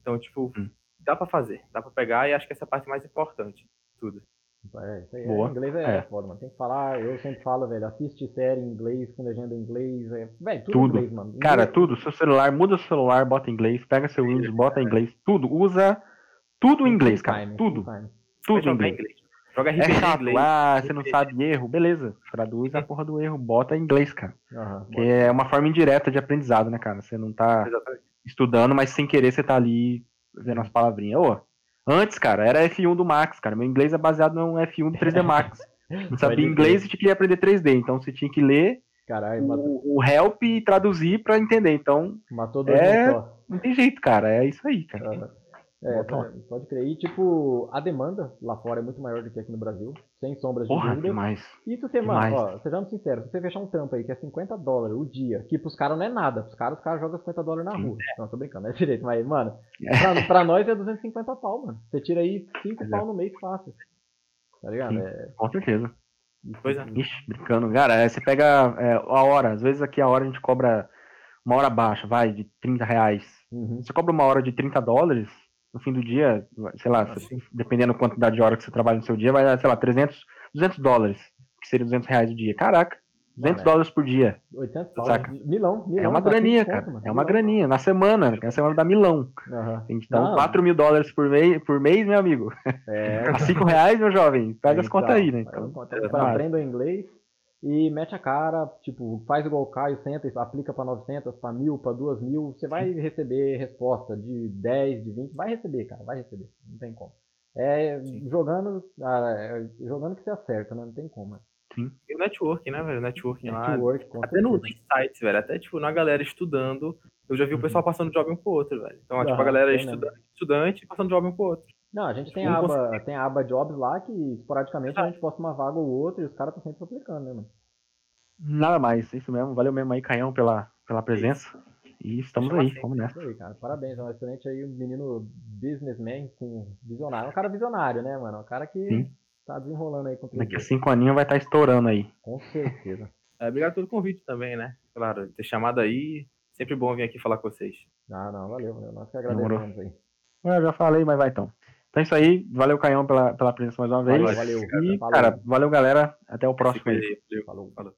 Então, tipo, uhum. dá pra fazer. Dá pra pegar e acho que essa é a parte mais importante. Tudo. É, isso aí. Boa. É, inglês é, é. foda, mano. Tem que falar, eu sempre falo, velho, assiste série em inglês, com legenda em inglês. É, velho, tudo, tudo. inglês, mano. Inglês. Cara, tudo. Seu celular, muda o celular, bota em inglês, pega seu Windows, bota em inglês. Tudo. Usa tudo em inglês, cara. Time, tudo. Time. Tudo em inglês. inglês. Joga RPG é chato. Inglês. Ah, você não sabe erro? Beleza. Traduz a porra do erro. Bota em inglês, cara. Uhum, que é uma forma indireta de aprendizado, né, cara? Você não tá Exatamente. estudando, mas sem querer você tá ali vendo as palavrinhas. Ô, antes, cara, era F1 do Max, cara. Meu inglês é baseado no F1 do 3D Max. Não sabia inglês e tinha que aprender 3D. Então você tinha que ler Caralho, o, o, help e traduzir para entender. Então. Matou dois é... Não tem jeito, cara. É isso aí, cara. É, pode, pode crer. E, tipo, a demanda lá fora é muito maior do que aqui no Brasil, sem sombras de Porra, dúvida. Demais. E tu tem, mano, ó, sejamos sinceros, se você fechar um trampo aí que é 50 dólares o dia, que pros caras não é nada, pros caras os caras jogam 50 dólares na rua. Não, tô brincando, não é direito, mas, mano, pra, pra nós é 250 pau, mano. Você tira aí 5 pau no mês fácil. Tá ligado? É... Com certeza. Pois é. Ixi, brincando. Cara, é, você pega é, a hora, às vezes aqui a hora a gente cobra uma hora baixa, vai, de 30 reais. Uhum. Você cobra uma hora de 30 dólares, no fim do dia, sei lá, você, dependendo da quantidade de hora que você trabalha no seu dia, vai, sei lá, 300, 200 dólares, que seria 200 reais o dia. Caraca, 200 dólares por dia. 80 saca? Milão, milão. É uma graninha, cara. Conta, é uma graninha. Na semana, na semana da Milão. Uhum. Então, 4 mil dólares por mês, por mês, meu amigo. É. A 5 reais, meu jovem. Faz as contas aí, né? Então, então aprenda inglês e mete a cara, tipo, faz igual o Caio, senta e aplica para 900, para 1000, para 2000, você vai receber resposta de 10, de 20, vai receber, cara, vai receber, não tem como. É jogando, ah, é, jogando que você acerta, né? Não tem como. Sim. E o networking, né, velho? Networking, networking lá. Até nos sites, velho. Até, tipo, na galera estudando. Eu já vi uhum. o pessoal passando job um pro outro, velho. Então, tipo, a galera estudante, estudante passando job um pro outro. Não, a gente tem a, aba, tem a aba Jobs lá que esporadicamente ah. a gente posta uma vaga ou outra e os caras estão sempre aplicando, né, mano? Nada mais, isso mesmo. Valeu mesmo aí, Caião, pela, pela presença. E estamos aí, vamos nessa. Aí, cara. Parabéns, é um excelente aí, um menino businessman com visionário. Um cara visionário, né, mano? Um cara que Sim. tá desenrolando aí com tudo. Daqui a cinco aninhos vai estar tá estourando aí. Com certeza. é, obrigado pelo convite também, né? Claro, ter chamado aí. Sempre bom vir aqui falar com vocês. Ah, não, valeu, valeu. Nós que agradecemos aí. Eu já falei, mas vai então. Então é isso aí. Valeu, Caião, pela, pela presença mais uma vez. Valeu, valeu. E, cara, valeu, galera. Até o próximo. Aí. Falou. Falou.